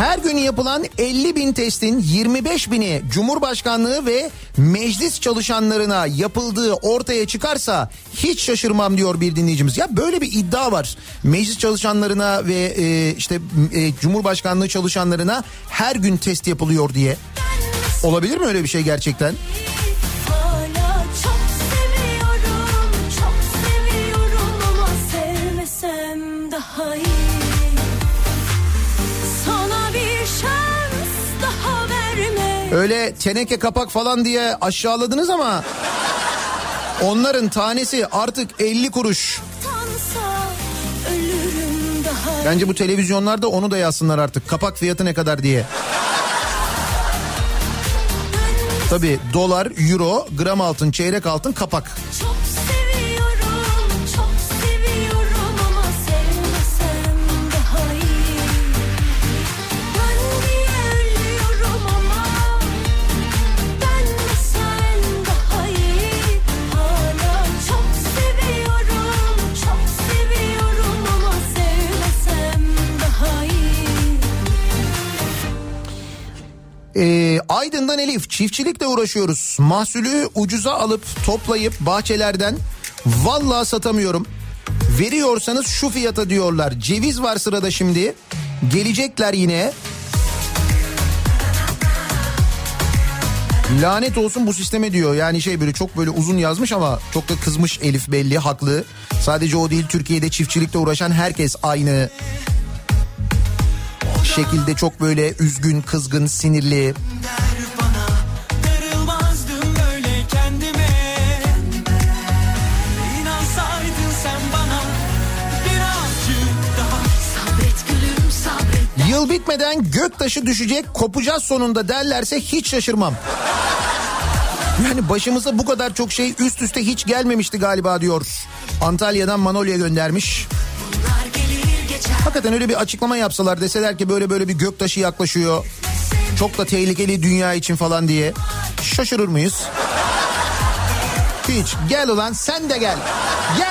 Her gün yapılan 50 bin testin 25 bini Cumhurbaşkanlığı ve meclis çalışanlarına yapıldığı ortaya çıkarsa hiç şaşırmam diyor bir dinleyicimiz. Ya böyle bir iddia var. Meclis çalışanlarına ve e, işte e, Cumhurbaşkanlığı çalışanlarına her gün test yapılıyor diye. Olabilir mi öyle bir şey gerçekten? Hala çok seviyorum, çok seviyorum ama sevmesem daha iyi. Sana bir şans daha verme. Öyle teneke kapak falan diye aşağıladınız ama onların tanesi artık 50 kuruş. Bence bu televizyonlarda onu da yazsınlar artık. Kapak fiyatı ne kadar diye. Tabii dolar, euro, gram altın, çeyrek altın, kapak. Çok Ee, Aydın'dan Elif çiftçilikle uğraşıyoruz. Mahsulü ucuza alıp toplayıp bahçelerden vallahi satamıyorum. Veriyorsanız şu fiyata diyorlar. Ceviz var sırada şimdi. Gelecekler yine. Lanet olsun bu sisteme diyor. Yani şey böyle çok böyle uzun yazmış ama çok da kızmış Elif belli haklı. Sadece o değil Türkiye'de çiftçilikle uğraşan herkes aynı şekilde çok böyle üzgün, kızgın, sinirli. Yıl bitmeden göktaşı düşecek, kopacağız sonunda derlerse hiç şaşırmam. Yani başımıza bu kadar çok şey üst üste hiç gelmemişti galiba diyor. Antalya'dan Manolya göndermiş. Hakikaten öyle bir açıklama yapsalar deseler ki böyle böyle bir göktaşı yaklaşıyor. Çok da tehlikeli dünya için falan diye. Şaşırır mıyız? Hiç. Gel ulan sen de gel. Gel.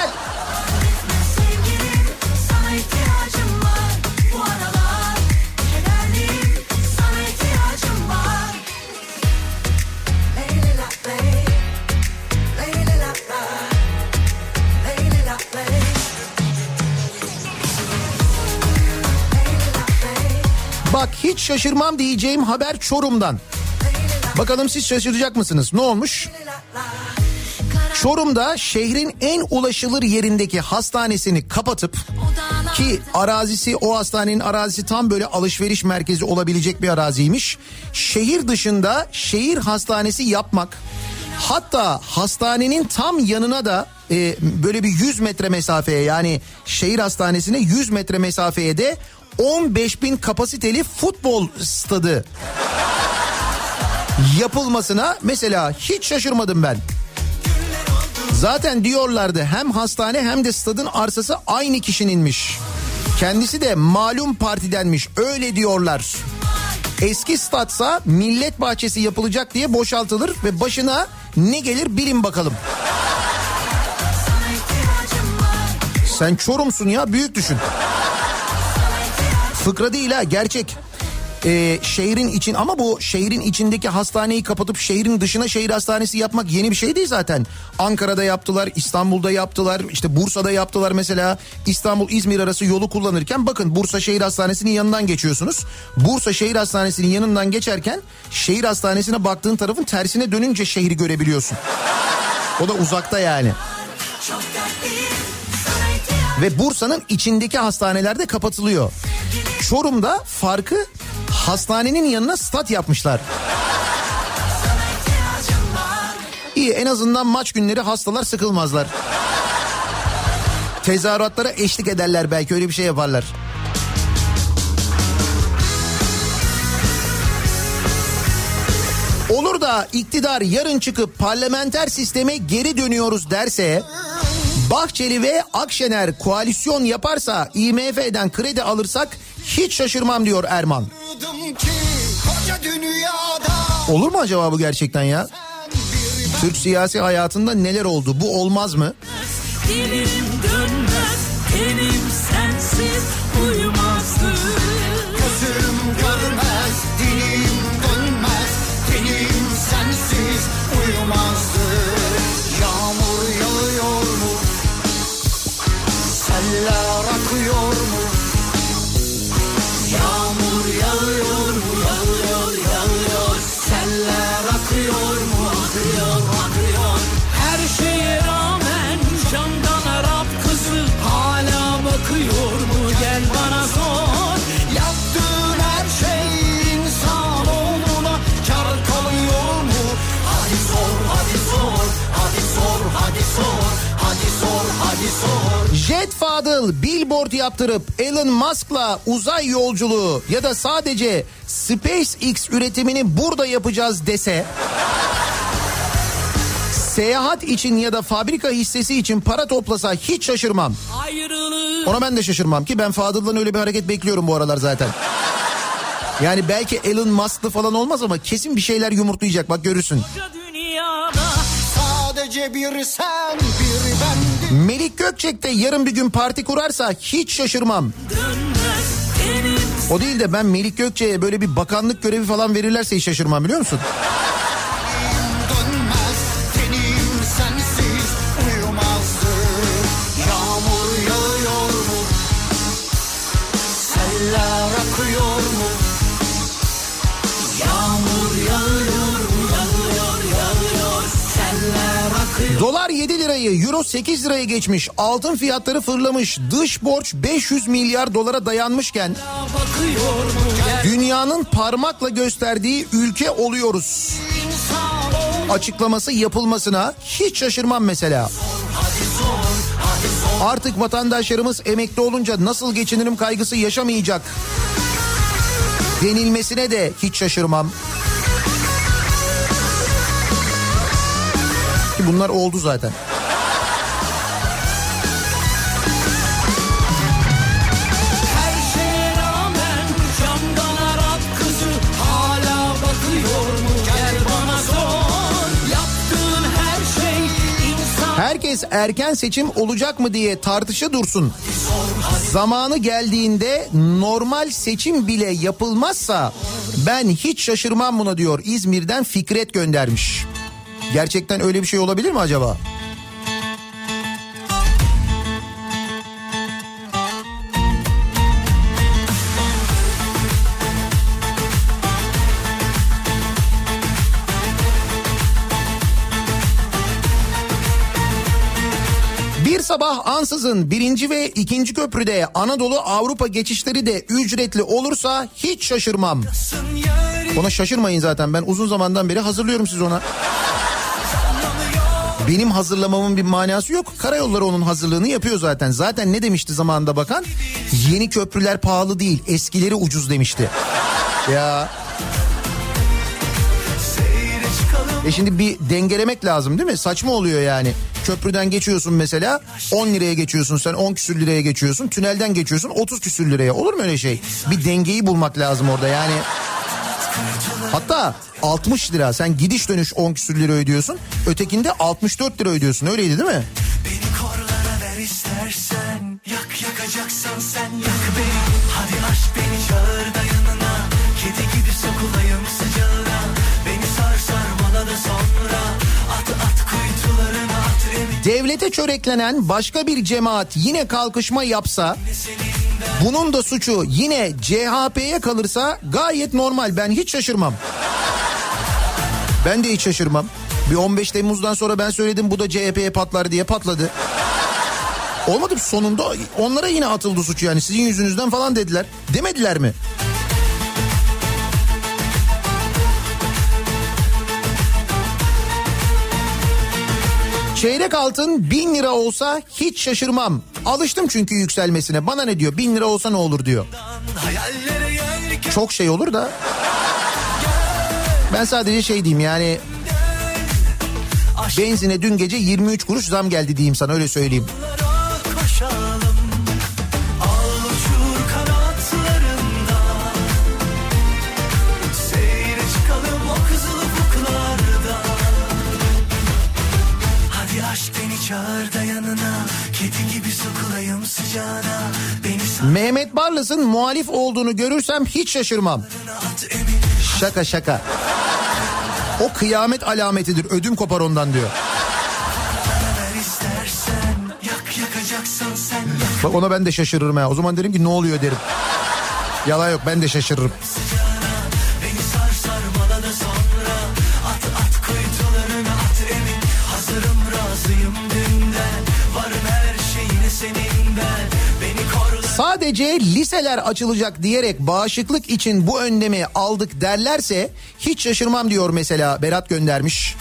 Bak hiç şaşırmam diyeceğim haber Çorum'dan. Bakalım siz şaşıracak mısınız? Ne olmuş? Çorum'da şehrin en ulaşılır yerindeki hastanesini kapatıp ki arazisi o hastanenin arazisi tam böyle alışveriş merkezi olabilecek bir araziymiş. Şehir dışında şehir hastanesi yapmak hatta hastanenin tam yanına da e, böyle bir 100 metre mesafeye yani şehir hastanesine 100 metre mesafeye de 15 bin kapasiteli futbol stadı yapılmasına mesela hiç şaşırmadım ben. Zaten diyorlardı hem hastane hem de stadın arsası aynı kişininmiş. Kendisi de malum partidenmiş öyle diyorlar. Eski statsa millet bahçesi yapılacak diye boşaltılır ve başına ne gelir bilin bakalım. Sen Çorumsun ya büyük düşün. Fıkra değil ha gerçek. Ee, şehrin için ama bu şehrin içindeki hastaneyi kapatıp şehrin dışına şehir hastanesi yapmak yeni bir şey değil zaten. Ankara'da yaptılar, İstanbul'da yaptılar, işte Bursa'da yaptılar mesela. İstanbul İzmir arası yolu kullanırken bakın Bursa Şehir Hastanesi'nin yanından geçiyorsunuz. Bursa Şehir Hastanesi'nin yanından geçerken şehir hastanesine baktığın tarafın tersine dönünce şehri görebiliyorsun. O da uzakta yani. Ve Bursa'nın içindeki hastanelerde kapatılıyor. Çorum'da farkı hastanenin yanına stat yapmışlar. İyi en azından maç günleri hastalar sıkılmazlar. tezahüratlara eşlik ederler belki öyle bir şey yaparlar. Olur da iktidar yarın çıkıp parlamenter sisteme geri dönüyoruz derse Bahçeli ve Akşener koalisyon yaparsa IMF'den kredi alırsak hiç şaşırmam diyor Erman. Olur mu acaba bu gerçekten ya? Türk siyasi hayatında neler oldu? Bu olmaz mı? Dilim dönmez, tenim sensiz uyumazdı. gözüm görmez, love. Fadıl billboard yaptırıp Elon Musk'la uzay yolculuğu ya da sadece SpaceX üretimini burada yapacağız dese seyahat için ya da fabrika hissesi için para toplasa hiç şaşırmam. Ona ben de şaşırmam ki ben Fadıl'dan öyle bir hareket bekliyorum bu aralar zaten. Yani belki Elon Musk'lı falan olmaz ama kesin bir şeyler yumurtlayacak bak görürsün. dünyada Sadece bir sen, bir. Melik Gökçek de yarın bir gün parti kurarsa hiç şaşırmam. O değil de ben Melik Gökçe'ye böyle bir bakanlık görevi falan verirlerse hiç şaşırmam biliyor musun? *laughs* Dolar 7 lirayı, euro 8 liraya geçmiş. Altın fiyatları fırlamış. Dış borç 500 milyar dolara dayanmışken dünyanın parmakla gösterdiği ülke oluyoruz. Açıklaması yapılmasına hiç şaşırmam mesela. Artık vatandaşlarımız emekli olunca nasıl geçinirim kaygısı yaşamayacak. Denilmesine de hiç şaşırmam. Yaptığın her şey insan Herkes erken seçim olacak mı diye tartışa dursun. Zamanı geldiğinde normal seçim bile yapılmazsa ben hiç şaşırmam buna diyor. İzmir'den Fikret göndermiş. Gerçekten öyle bir şey olabilir mi acaba? Sabah ansızın birinci ve ikinci köprüde Anadolu Avrupa geçişleri de ücretli olursa hiç şaşırmam. Ona şaşırmayın zaten ben uzun zamandan beri hazırlıyorum siz ona. Benim hazırlamamın bir manası yok. Karayolları onun hazırlığını yapıyor zaten. Zaten ne demişti zamanında bakan? Yeni köprüler pahalı değil, eskileri ucuz demişti. Ya. E şimdi bir dengelemek lazım değil mi? Saçma oluyor yani. Köprüden geçiyorsun mesela 10 liraya geçiyorsun sen 10 küsür liraya geçiyorsun. Tünelden geçiyorsun 30 küsür liraya. Olur mu öyle şey? Bir dengeyi bulmak lazım orada yani. Hatta 60 lira sen gidiş dönüş 10 küsür lira ödüyorsun. Ötekinde 64 lira ödüyorsun öyleydi değil mi? İstersen Yak yakacaksan sen yak beni Hadi aç beni çağır da Devlete çöreklenen başka bir cemaat yine kalkışma yapsa bunun da suçu yine CHP'ye kalırsa gayet normal ben hiç şaşırmam. Ben de hiç şaşırmam. Bir 15 Temmuz'dan sonra ben söyledim bu da CHP'ye patlar diye patladı. Olmadı mı? sonunda onlara yine atıldı suç yani sizin yüzünüzden falan dediler. Demediler mi? Çeyrek altın bin lira olsa hiç şaşırmam. Alıştım çünkü yükselmesine. Bana ne diyor? Bin lira olsa ne olur diyor. Çok şey olur da. Ben sadece şey diyeyim yani benzine dün gece 23 kuruş zam geldi diyeyim sana öyle söyleyeyim. Çağır da yanına Kedi gibi sokulayım sıcağına Beni Mehmet Barlas'ın muhalif olduğunu görürsem hiç şaşırmam. Şaka şaka. O kıyamet alametidir. Ödüm kopar ondan diyor. Bak ona ben de şaşırırım ha. O zaman derim ki ne oluyor derim. Yalan yok ben de şaşırırım. Sadece liseler açılacak diyerek bağışıklık için bu önlemi aldık derlerse hiç şaşırmam diyor mesela Berat göndermiş.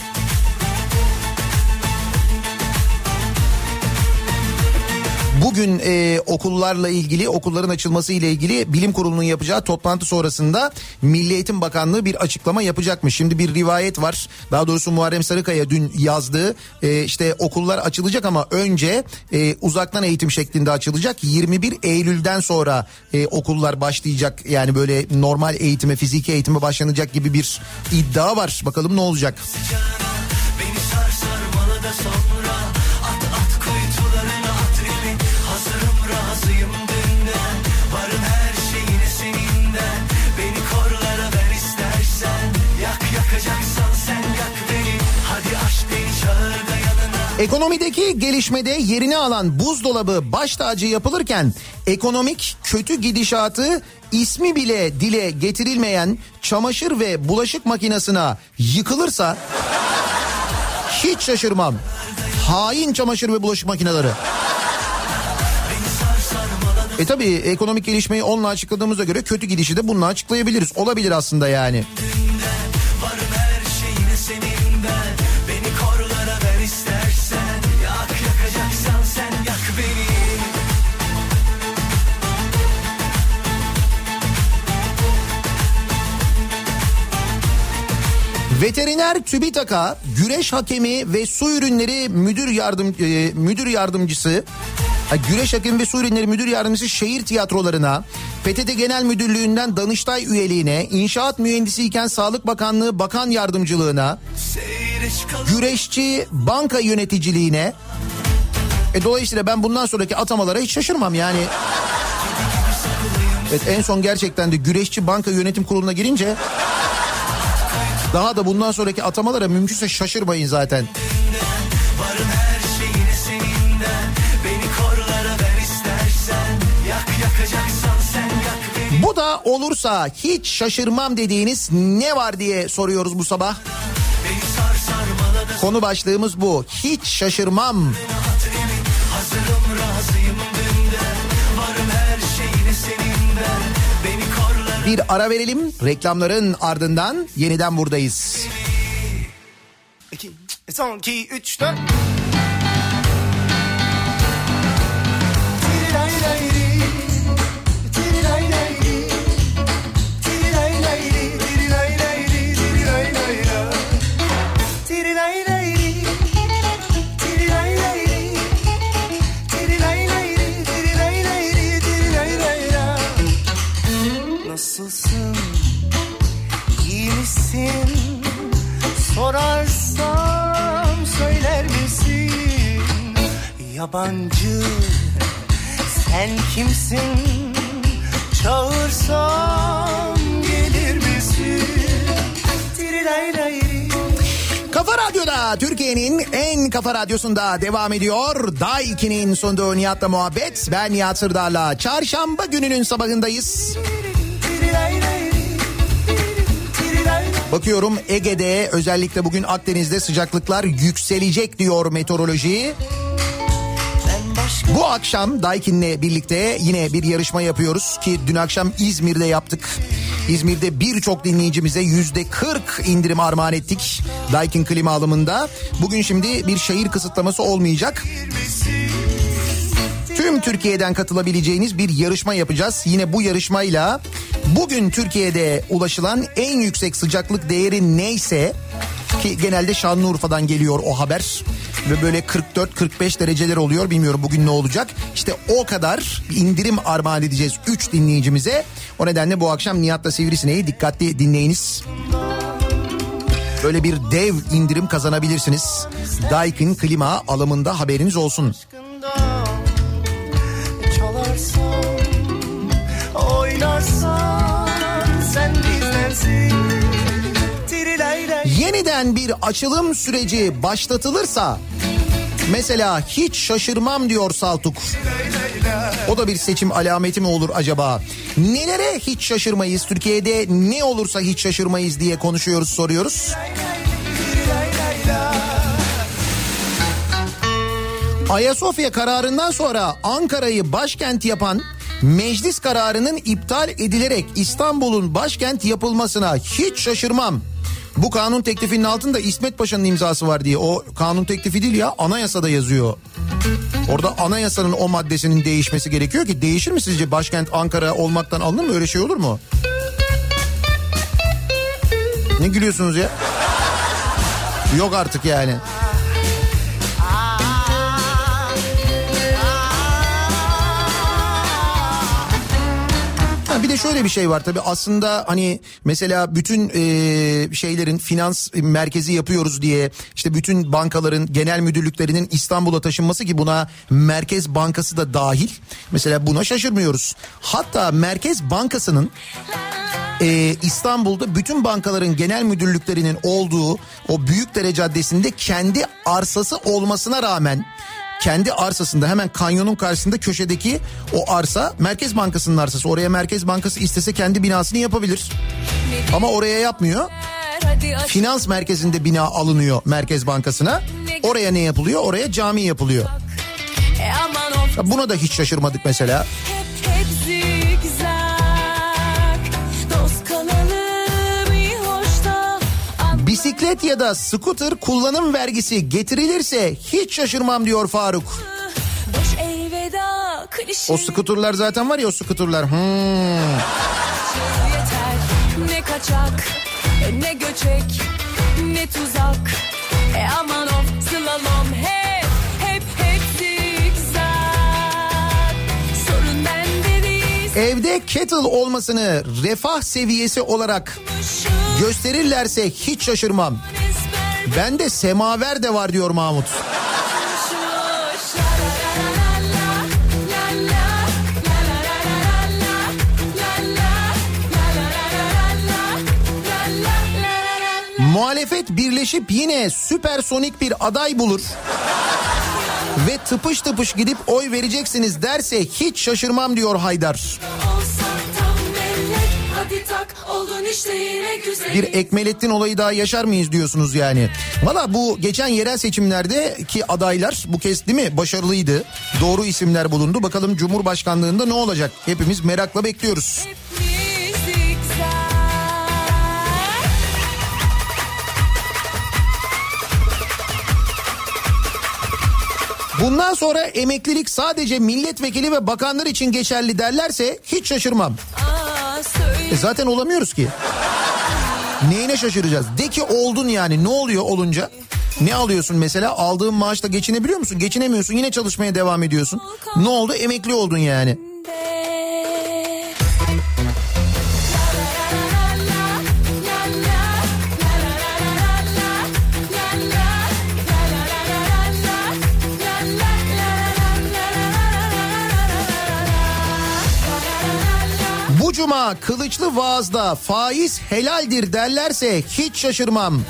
Bugün e, okullarla ilgili okulların açılması ile ilgili bilim kurulunun yapacağı toplantı sonrasında Milli Eğitim Bakanlığı bir açıklama yapacakmış. Şimdi bir rivayet var. Daha doğrusu Muharrem Sarıkaya dün yazdığı e, işte okullar açılacak ama önce e, uzaktan eğitim şeklinde açılacak. 21 Eylül'den sonra e, okullar başlayacak. Yani böyle normal eğitime, fiziki eğitime başlanacak gibi bir iddia var. Bakalım ne olacak. Beni sar sarmala da sonra Ekonomideki gelişmede yerini alan buzdolabı baş tacı yapılırken ekonomik kötü gidişatı ismi bile dile getirilmeyen çamaşır ve bulaşık makinesine yıkılırsa hiç şaşırmam. Hain çamaşır ve bulaşık makineleri. E tabi ekonomik gelişmeyi onunla açıkladığımıza göre kötü gidişi de bununla açıklayabiliriz. Olabilir aslında yani. Varım Veteriner TÜBİTAK'a güreş hakemi ve su ürünleri müdür yardım e, müdür yardımcısı güreş hakemi ve su ürünleri müdür yardımcısı şehir tiyatrolarına PTT Genel Müdürlüğü'nden Danıştay üyeliğine, inşaat mühendisiyken Sağlık Bakanlığı Bakan Yardımcılığına, güreşçi banka yöneticiliğine e dolayısıyla ben bundan sonraki atamalara hiç şaşırmam yani. Evet en son gerçekten de güreşçi banka yönetim kuruluna girince daha da bundan sonraki atamalara mümkünse şaşırmayın zaten. Bu da olursa hiç şaşırmam dediğiniz ne var diye soruyoruz bu sabah. Konu başlığımız bu. Hiç şaşırmam. Bir ara verelim. Reklamların ardından yeniden buradayız. 2, son, 2, 3, 4. Yabancı sen kimsin? Çağırsam gelir misin? Kafa Radyo'da Türkiye'nin en kafa radyosunda devam ediyor. Day 2'nin sunduğu Nihat'la muhabbet. Ben Nihat Sırdar'la çarşamba gününün sabahındayız. Bakıyorum Ege'de özellikle bugün Akdeniz'de sıcaklıklar yükselecek diyor meteoroloji. Bu akşam Daikin'le birlikte yine bir yarışma yapıyoruz ki dün akşam İzmir'de yaptık. İzmir'de birçok dinleyicimize yüzde 40 indirim armağan ettik Daikin klima alımında. Bugün şimdi bir şehir kısıtlaması olmayacak. tüm Türkiye'den katılabileceğiniz bir yarışma yapacağız. Yine bu yarışmayla bugün Türkiye'de ulaşılan en yüksek sıcaklık değeri neyse ki genelde Şanlıurfa'dan geliyor o haber ve böyle 44-45 dereceler oluyor bilmiyorum bugün ne olacak. İşte o kadar indirim armağan edeceğiz 3 dinleyicimize. O nedenle bu akşam Nihat'la Sivrisine'yi dikkatli dinleyiniz. Böyle bir dev indirim kazanabilirsiniz. Daikin klima alımında haberiniz olsun. Çalarsan Yeniden bir açılım süreci başlatılırsa mesela hiç şaşırmam diyor Saltuk. O da bir seçim alameti mi olur acaba? Nelere hiç şaşırmayız? Türkiye'de ne olursa hiç şaşırmayız diye konuşuyoruz, soruyoruz. Ayasofya kararından sonra Ankara'yı başkent yapan meclis kararının iptal edilerek İstanbul'un başkent yapılmasına hiç şaşırmam. Bu kanun teklifinin altında İsmet Paşa'nın imzası var diye. O kanun teklifi değil ya anayasada yazıyor. Orada anayasanın o maddesinin değişmesi gerekiyor ki değişir mi sizce başkent Ankara olmaktan alınır mı öyle şey olur mu? Ne gülüyorsunuz ya? Yok artık yani. Ha, bir de şöyle bir şey var tabii aslında hani mesela bütün e, şeylerin finans merkezi yapıyoruz diye işte bütün bankaların genel müdürlüklerinin İstanbul'a taşınması ki buna Merkez Bankası da dahil. Mesela buna şaşırmıyoruz. Hatta Merkez Bankası'nın e, İstanbul'da bütün bankaların genel müdürlüklerinin olduğu o Büyükdere Caddesi'nde kendi arsası olmasına rağmen kendi arsasında hemen kanyonun karşısında köşedeki o arsa Merkez Bankası'nın arsası. Oraya Merkez Bankası istese kendi binasını yapabilir. Ama oraya yapmıyor. Finans merkezinde bina alınıyor Merkez Bankası'na. Oraya ne yapılıyor? Oraya cami yapılıyor. E Buna da hiç şaşırmadık mesela. hep Bisiklet ya da scooter kullanım vergisi getirilirse hiç şaşırmam diyor Faruk. O skuturlar zaten var ya o skuturlar. Hmm. yeter Ne kaçak ne göçek ne tuzak E aman of slalom hep hep hep zigzag Sorun bende değil Evde kettle olmasını refah seviyesi olarak Şu gösterirlerse hiç şaşırmam. ezber Bende semaver de var diyor Mahmut. Muhalefet birleşip yine süpersonik bir aday bulur. Ve tıpış tıpış gidip oy vereceksiniz derse hiç şaşırmam diyor Haydar. Bir Ekmelettin olayı daha yaşar mıyız diyorsunuz yani. Valla bu geçen yerel seçimlerdeki adaylar bu kez değil mi başarılıydı. Doğru isimler bulundu. Bakalım Cumhurbaşkanlığında ne olacak? Hepimiz merakla bekliyoruz. Bundan sonra emeklilik sadece milletvekili ve bakanlar için geçerli derlerse hiç şaşırmam. E zaten olamıyoruz ki. Neyine şaşıracağız? De ki oldun yani ne oluyor olunca? Ne alıyorsun mesela? Aldığın maaşla geçinebiliyor musun? Geçinemiyorsun yine çalışmaya devam ediyorsun. Ne oldu? Emekli oldun yani. Cuma kılıçlı vaazda faiz helaldir derlerse hiç şaşırmam.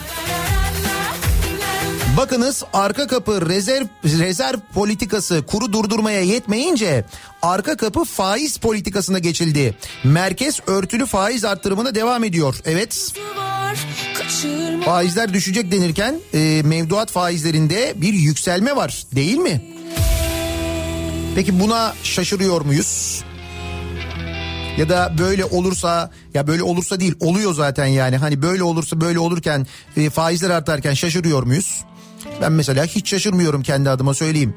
Bakınız arka kapı rezerv rezerv politikası kuru durdurmaya yetmeyince arka kapı faiz politikasına geçildi. Merkez örtülü faiz arttırımına devam ediyor. Evet. Faizler düşecek denirken e, mevduat faizlerinde bir yükselme var değil mi? Peki buna şaşırıyor muyuz? Ya da böyle olursa ya böyle olursa değil oluyor zaten yani hani böyle olursa böyle olurken e, faizler artarken şaşırıyor muyuz? Ben mesela hiç şaşırmıyorum kendi adıma söyleyeyim.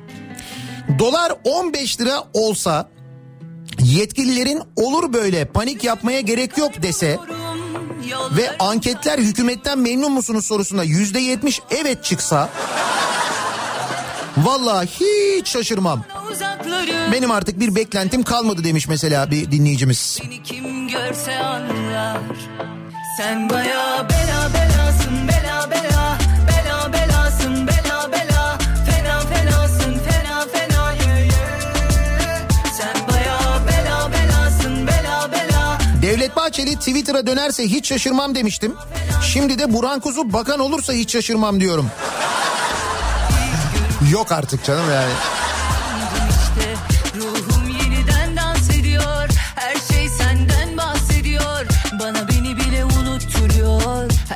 Dolar 15 lira olsa yetkililerin olur böyle panik yapmaya gerek yok dese ve anketler hükümetten memnun musunuz sorusunda yüzde yetmiş evet çıksa vallahi hiç şaşırmam. Benim artık bir beklentim kalmadı demiş mesela bir dinleyicimiz. Beni kim görse anlar Sen baya bela belasın bela bela Bela belasın bela bela Fena fenasın fena fena Sen baya bela belasın bela bela Devlet Bahçeli Twitter'a dönerse hiç şaşırmam demiştim. Şimdi de Burhan Kuzu bakan olursa hiç şaşırmam diyorum. Yok artık canım yani.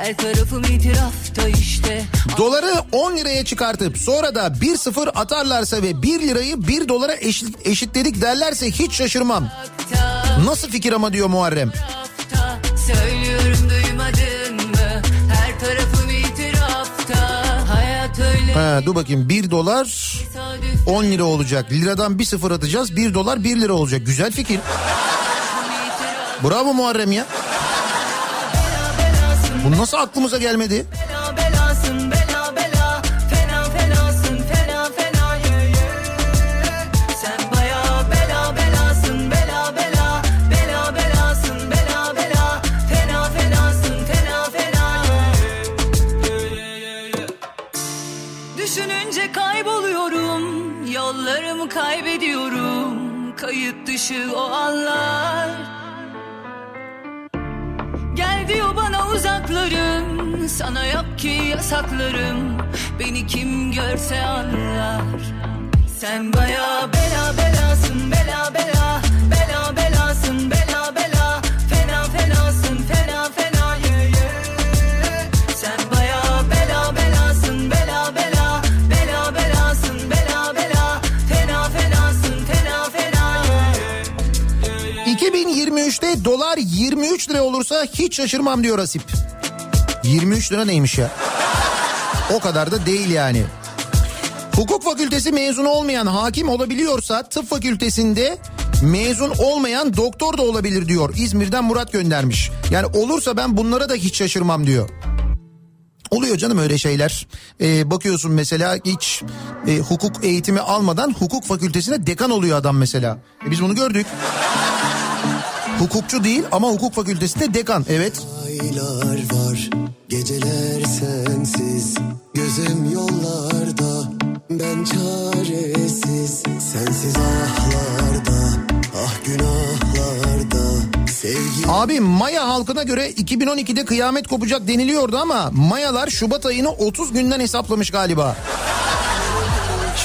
Her tarafım itirafta işte Doları 10 liraya çıkartıp sonra da 1-0 atarlarsa ve 1 lirayı 1 dolara eşit, eşitledik derlerse hiç şaşırmam. Nasıl fikir ama diyor Muharrem. Söylüyorum duymadın mı Her tarafım itirafta Hayat öyle Ha, dur bakayım 1 dolar tesadüf 10 lira olacak. Liradan 1 sıfır atacağız 1 dolar 1 lira olacak. Güzel fikir. Bravo Muharrem ya. Bu nasıl aklımıza gelmedi? Bela belasın bela bela. Fena fenasın fena fena Sen baya bela belasın bela bela. Bela belasın bela bela. Fena fenasın fena fena Düşününce kayboluyorum. Yollarımı kaybediyorum. Kayıt dışı o anlar diyor bana uzaklarım. Sana yok ki yasaklarım. Beni kim görse anlar. Sen baya bela belasın bela bela Bela bela 23 lira olursa hiç şaşırmam diyor Asip. 23 lira neymiş ya? O kadar da değil yani. Hukuk fakültesi mezunu olmayan hakim olabiliyorsa tıp fakültesinde mezun olmayan doktor da olabilir diyor. İzmir'den Murat göndermiş. Yani olursa ben bunlara da hiç şaşırmam diyor. Oluyor canım öyle şeyler. Ee, bakıyorsun mesela hiç e, hukuk eğitimi almadan hukuk fakültesine dekan oluyor adam mesela. E, biz bunu gördük. Hukukçu değil ama hukuk fakültesinde dekan evet. Aylar var, geceler sensiz, gözüm yollarda, ben çaresiz, sensiz ahlarda, ah günahlarda, Abi Maya halkına göre 2012'de kıyamet kopacak deniliyordu ama Mayalar Şubat ayını 30 günden hesaplamış galiba.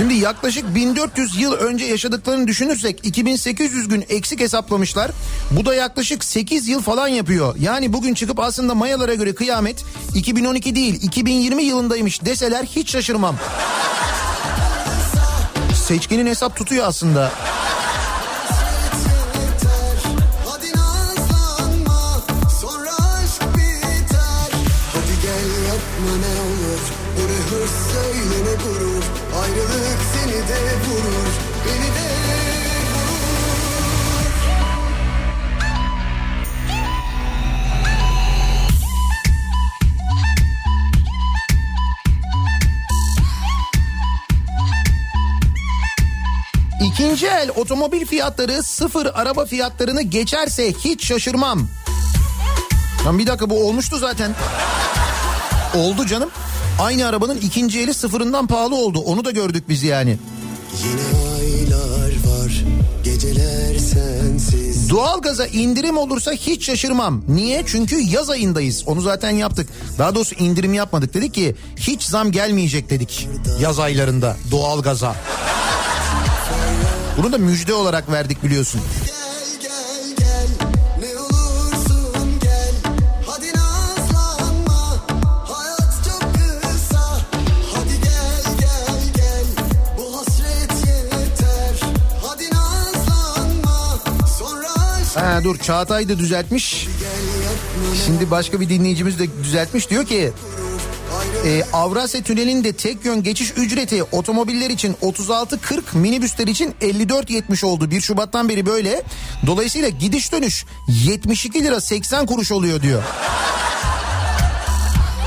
Şimdi yaklaşık 1400 yıl önce yaşadıklarını düşünürsek 2800 gün eksik hesaplamışlar. Bu da yaklaşık 8 yıl falan yapıyor. Yani bugün çıkıp aslında Mayalara göre kıyamet 2012 değil 2020 yılındaymış deseler hiç şaşırmam. Seçkinin hesap tutuyor aslında. İkinci el otomobil fiyatları sıfır araba fiyatlarını geçerse hiç şaşırmam. Lan bir dakika bu olmuştu zaten. Oldu canım. Aynı arabanın ikinci eli sıfırından pahalı oldu. Onu da gördük biz yani. Yine aylar var, geceler sensiz. Doğalgaza indirim olursa hiç şaşırmam. Niye? Çünkü yaz ayındayız. Onu zaten yaptık. Daha doğrusu indirim yapmadık. Dedik ki hiç zam gelmeyecek dedik. Yaz aylarında doğalgaza. Bunu da müjde olarak verdik biliyorsun. Ha dur. Çağatay da düzeltmiş. Şimdi başka bir dinleyicimiz de düzeltmiş. Diyor ki e, Avrasya Tüneli'nde tek yön geçiş ücreti otomobiller için 36.40 minibüsler için 54.70 oldu. 1 Şubat'tan beri böyle. Dolayısıyla gidiş dönüş 72 lira 80 kuruş oluyor diyor.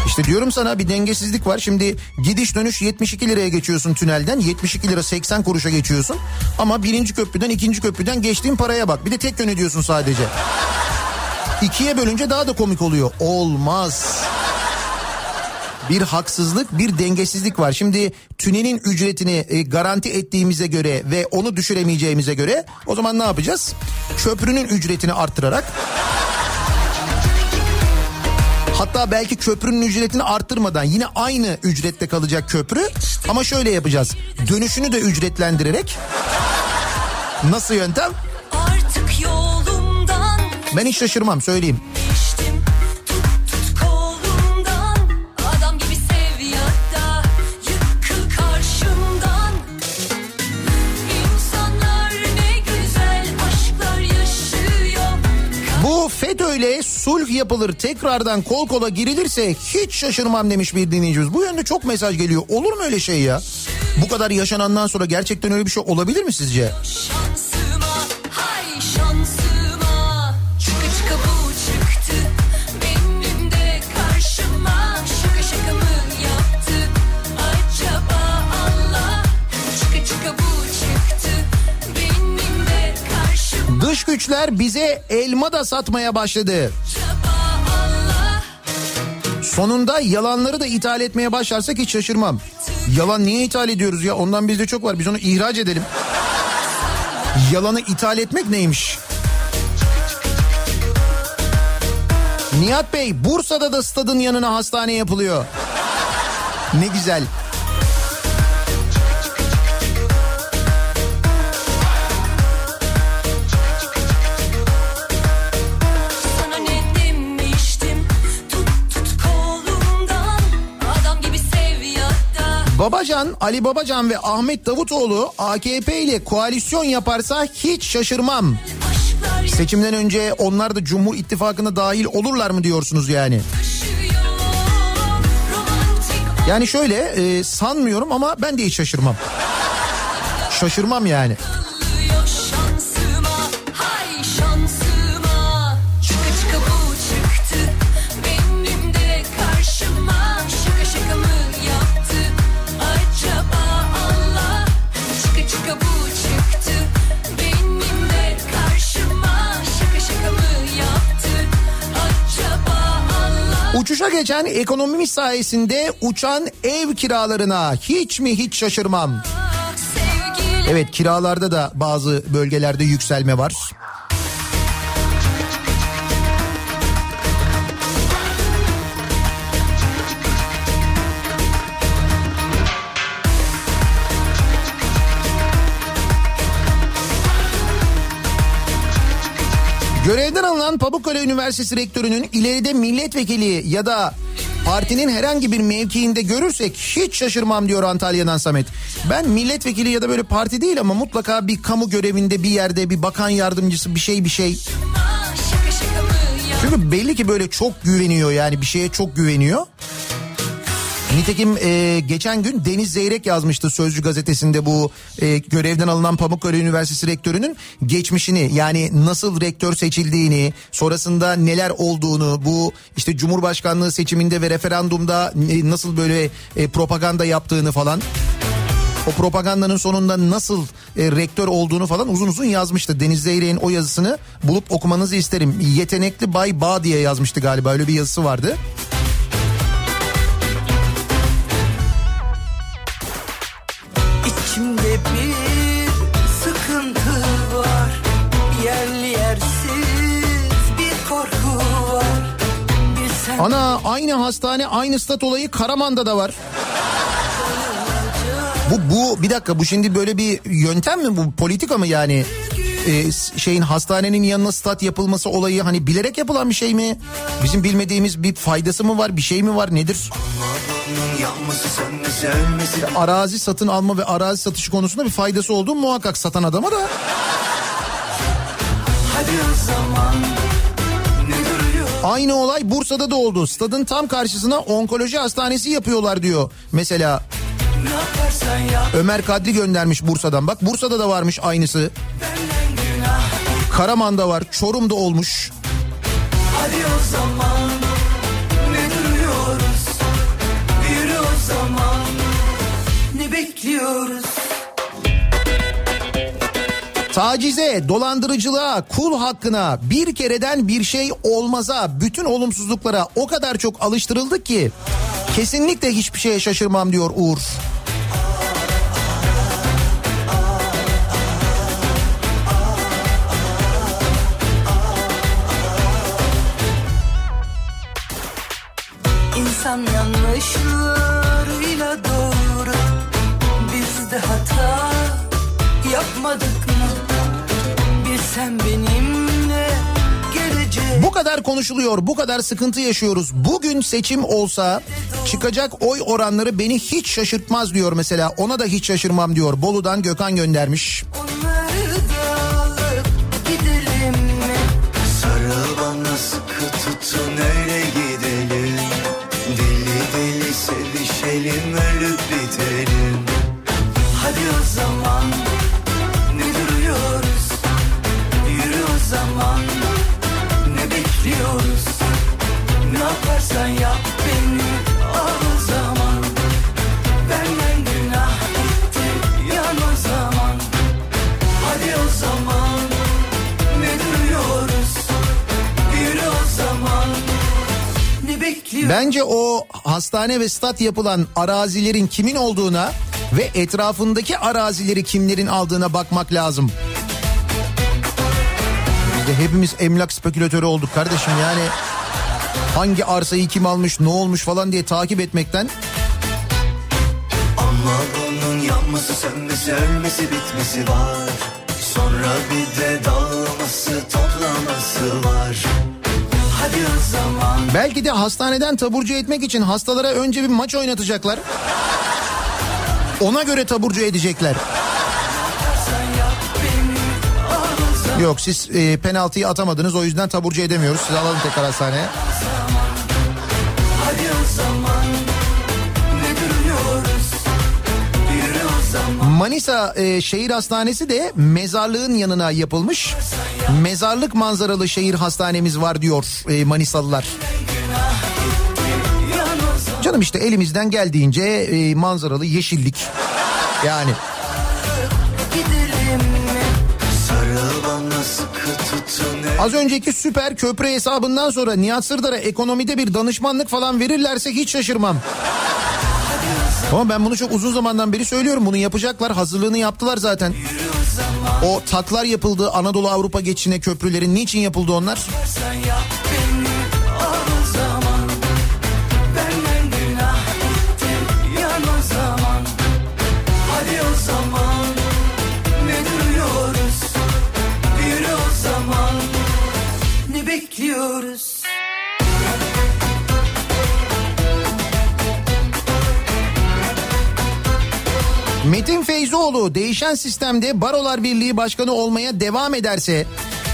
İşte diyorum sana bir dengesizlik var. Şimdi gidiş dönüş 72 liraya geçiyorsun tünelden. 72 lira 80 kuruşa geçiyorsun. Ama birinci köprüden ikinci köprüden geçtiğin paraya bak. Bir de tek yön ödüyorsun sadece. İkiye bölünce daha da komik oluyor. Olmaz. Bir haksızlık, bir dengesizlik var. Şimdi tünelin ücretini e, garanti ettiğimize göre ve onu düşüremeyeceğimize göre o zaman ne yapacağız? Köprünün ücretini arttırarak Hatta belki köprünün ücretini arttırmadan yine aynı ücrette kalacak köprü ama şöyle yapacağız. Dönüşünü de ücretlendirerek Nasıl yöntem? Artık yolumdan Ben hiç şaşırmam söyleyeyim. FETÖ'yle sulh yapılır tekrardan kol kola girilirse hiç şaşırmam demiş bir dinleyicimiz. Bu yönde çok mesaj geliyor. Olur mu öyle şey ya? Bu kadar yaşanandan sonra gerçekten öyle bir şey olabilir mi sizce? Şansıma Dış güçler bize elma da satmaya başladı. Sonunda yalanları da ithal etmeye başlarsak hiç şaşırmam. Yalan niye ithal ediyoruz ya? Ondan bizde çok var. Biz onu ihraç edelim. Yalanı ithal etmek neymiş? Nihat Bey Bursa'da da stadın yanına hastane yapılıyor. Ne güzel. Babacan, Ali Babacan ve Ahmet Davutoğlu AKP ile koalisyon yaparsa hiç şaşırmam. Seçimden önce onlar da Cumhur İttifakı'na dahil olurlar mı diyorsunuz yani? Yani şöyle e, sanmıyorum ama ben de hiç şaşırmam. Şaşırmam yani. Uçuşa geçen ekonomimiz sayesinde uçan ev kiralarına hiç mi hiç şaşırmam. Evet kiralarda da bazı bölgelerde yükselme var. Görevden alınan Pamukkale Üniversitesi Rektörü'nün ileride milletvekili ya da partinin herhangi bir mevkiinde görürsek hiç şaşırmam diyor Antalya'dan Samet. Ben milletvekili ya da böyle parti değil ama mutlaka bir kamu görevinde bir yerde bir bakan yardımcısı bir şey bir şey. Çünkü belli ki böyle çok güveniyor yani bir şeye çok güveniyor. Nitekim e, geçen gün Deniz Zeyrek yazmıştı Sözcü gazetesinde bu e, görevden alınan Pamukkale Üniversitesi rektörünün geçmişini yani nasıl rektör seçildiğini sonrasında neler olduğunu bu işte Cumhurbaşkanlığı seçiminde ve referandumda e, nasıl böyle e, propaganda yaptığını falan o propagandanın sonunda nasıl e, rektör olduğunu falan uzun uzun yazmıştı. Deniz Zeyrek'in o yazısını bulup okumanızı isterim. Yetenekli Bay Bağ diye yazmıştı galiba öyle bir yazısı vardı. Aynı hastane aynı stat olayı Karaman'da da var. Bu bu bir dakika bu şimdi böyle bir yöntem mi bu politika mı yani? Ee, şeyin hastanenin yanına stat yapılması olayı hani bilerek yapılan bir şey mi? Bizim bilmediğimiz bir faydası mı var bir şey mi var nedir? Ölmesi Arazi satın alma ve arazi satışı konusunda bir faydası olduğu muhakkak satan adama da. Aynı olay Bursa'da da oldu. Stadın tam karşısına onkoloji hastanesi yapıyorlar diyor. Mesela Ömer Kadri göndermiş Bursa'dan. Bak Bursa'da da varmış aynısı. Karaman'da var, Çorum'da olmuş. Hadi o zaman Tacize, dolandırıcılığa, kul hakkına, bir kereden bir şey olmaza, bütün olumsuzluklara o kadar çok alıştırıldık ki kesinlikle hiçbir şeye şaşırmam diyor Uğur. İnsan yanlışlarıyla sen benimle gelecek Bu kadar konuşuluyor, bu kadar sıkıntı yaşıyoruz. Bugün seçim olsa çıkacak oy oranları beni hiç şaşırtmaz diyor mesela. Ona da hiç şaşırmam diyor. Bolu'dan Gökhan göndermiş. Onları Bence o hastane ve stat yapılan arazilerin kimin olduğuna ve etrafındaki arazileri kimlerin aldığına bakmak lazım. Biz de hepimiz emlak spekülatörü olduk kardeşim. Yani hangi arsayı kim almış ne olmuş falan diye takip etmekten Ama bunun yanması sönmesi ölmesi bitmesi var. Sonra bir de dağılması toplaması var belki de hastaneden taburcu etmek için hastalara önce bir maç oynatacaklar. Ona göre taburcu edecekler. Yok siz e, penaltıyı atamadınız o yüzden taburcu edemiyoruz. Sizi alalım tekrar hastaneye. Manisa e, Şehir Hastanesi de mezarlığın yanına yapılmış. Mezarlık manzaralı şehir hastanemiz var diyor e, Manisalılar. Canım işte elimizden geldiğince e, manzaralı yeşillik. Yani az önceki süper köprü hesabından sonra Nihat Sırdar'a ekonomide bir danışmanlık falan verirlerse hiç şaşırmam. Ama ben bunu çok uzun zamandan beri söylüyorum. Bunu yapacaklar. Hazırlığını yaptılar zaten. O taklar yapıldı Anadolu Avrupa geçişine köprülerin. Niçin yapıldı onlar? Bekliyoruz? Metin Feyzoğlu değişen sistemde Barolar Birliği Başkanı olmaya devam ederse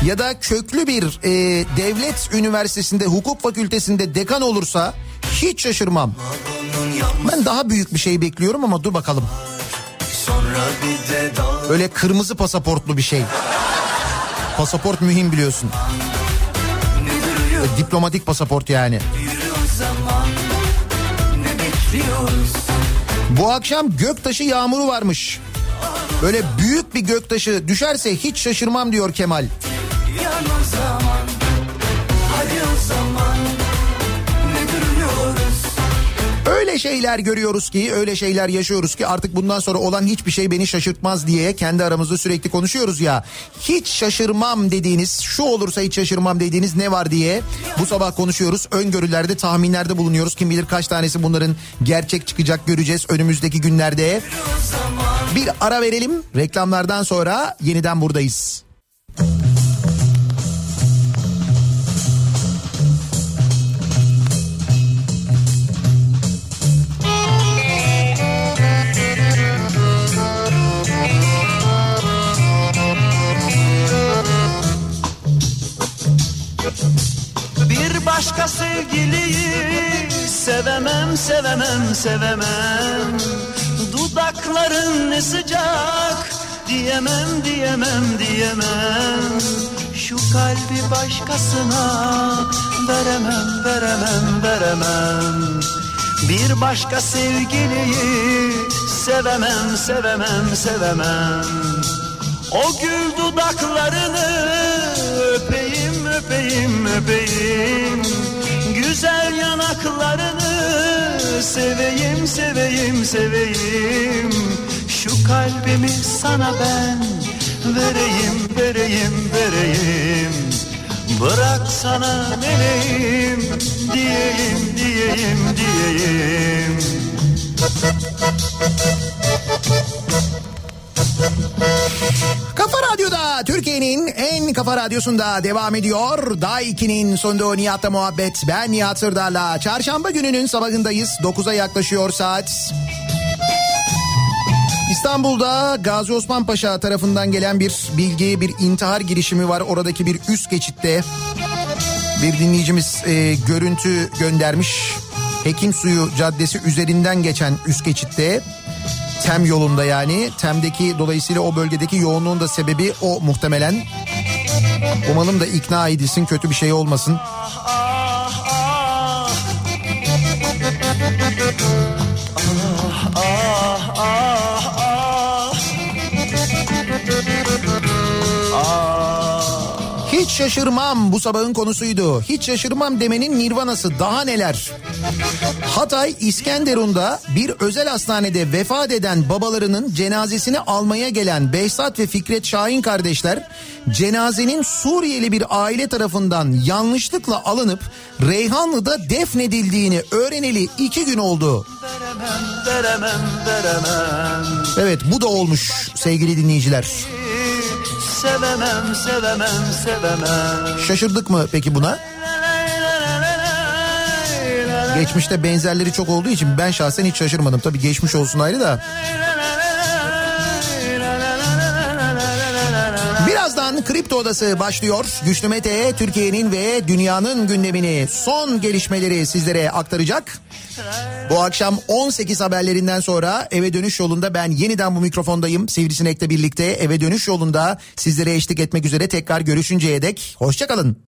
ya da köklü bir e, devlet üniversitesinde hukuk fakültesinde dekan olursa hiç şaşırmam. Ben daha büyük bir şey bekliyorum ama dur bakalım. Öyle kırmızı pasaportlu bir şey. Pasaport mühim biliyorsun. Diplomatik pasaport yani. Yürü Bu akşam göktaşı yağmuru varmış. Böyle büyük bir göktaşı düşerse hiç şaşırmam diyor Kemal. Öyle şeyler görüyoruz ki, öyle şeyler yaşıyoruz ki artık bundan sonra olan hiçbir şey beni şaşırtmaz diye kendi aramızda sürekli konuşuyoruz ya. Hiç şaşırmam dediğiniz, şu olursa hiç şaşırmam dediğiniz ne var diye bu sabah konuşuyoruz. Öngörülerde, tahminlerde bulunuyoruz. Kim bilir kaç tanesi bunların gerçek çıkacak göreceğiz önümüzdeki günlerde. Bir ara verelim. Reklamlardan sonra yeniden buradayız. Bir sevgiliyi sevemem sevemem sevemem. Dudakların ne sıcak. Diyemem diyemem diyemem. Şu kalbi başkasına veremem veremem veremem. Bir başka sevgiliyi sevemem sevemem sevemem. O gül dudaklarını öpeyim öpeyim öpeyim Güzel yanaklarını seveyim seveyim seveyim. Şu kalbimi sana ben vereyim vereyim vereyim. Bırak sana meleğim diyeyim diyeyim diyeyim Kafa Radyo'da Türkiye'nin en kafa radyosunda devam ediyor. Day 2'nin sonunda Nihat'la muhabbet. Ben Nihat Sırdar'la. Çarşamba gününün sabahındayız. 9'a yaklaşıyor saat. İstanbul'da Gazi Osman Paşa tarafından gelen bir bilgi, bir intihar girişimi var. Oradaki bir üst geçitte bir dinleyicimiz e, görüntü göndermiş. Hekim Suyu Caddesi üzerinden geçen üst geçitte Tem yolunda yani. Tem'deki dolayısıyla o bölgedeki yoğunluğun da sebebi o muhtemelen. Umalım da ikna edilsin kötü bir şey olmasın. Hiç şaşırmam bu sabahın konusuydu. Hiç şaşırmam demenin nirvanası daha neler. Hatay İskenderun'da bir özel hastanede vefat eden babalarının cenazesini almaya gelen Behzat ve Fikret Şahin kardeşler cenazenin Suriyeli bir aile tarafından yanlışlıkla alınıp Reyhanlı'da defnedildiğini öğreneli iki gün oldu. Evet bu da olmuş sevgili dinleyiciler. Sevemem sevemem sevemem Şaşırdık mı peki buna? Geçmişte benzerleri çok olduğu için ben şahsen hiç şaşırmadım. Tabii geçmiş olsun ayrı da. Birazdan Kripto Odası başlıyor. Güçlü Mete Türkiye'nin ve dünyanın gündemini son gelişmeleri sizlere aktaracak. Bu akşam 18 haberlerinden sonra eve dönüş yolunda ben yeniden bu mikrofondayım. Sivrisinek'le birlikte eve dönüş yolunda sizlere eşlik etmek üzere tekrar görüşünceye dek hoşçakalın.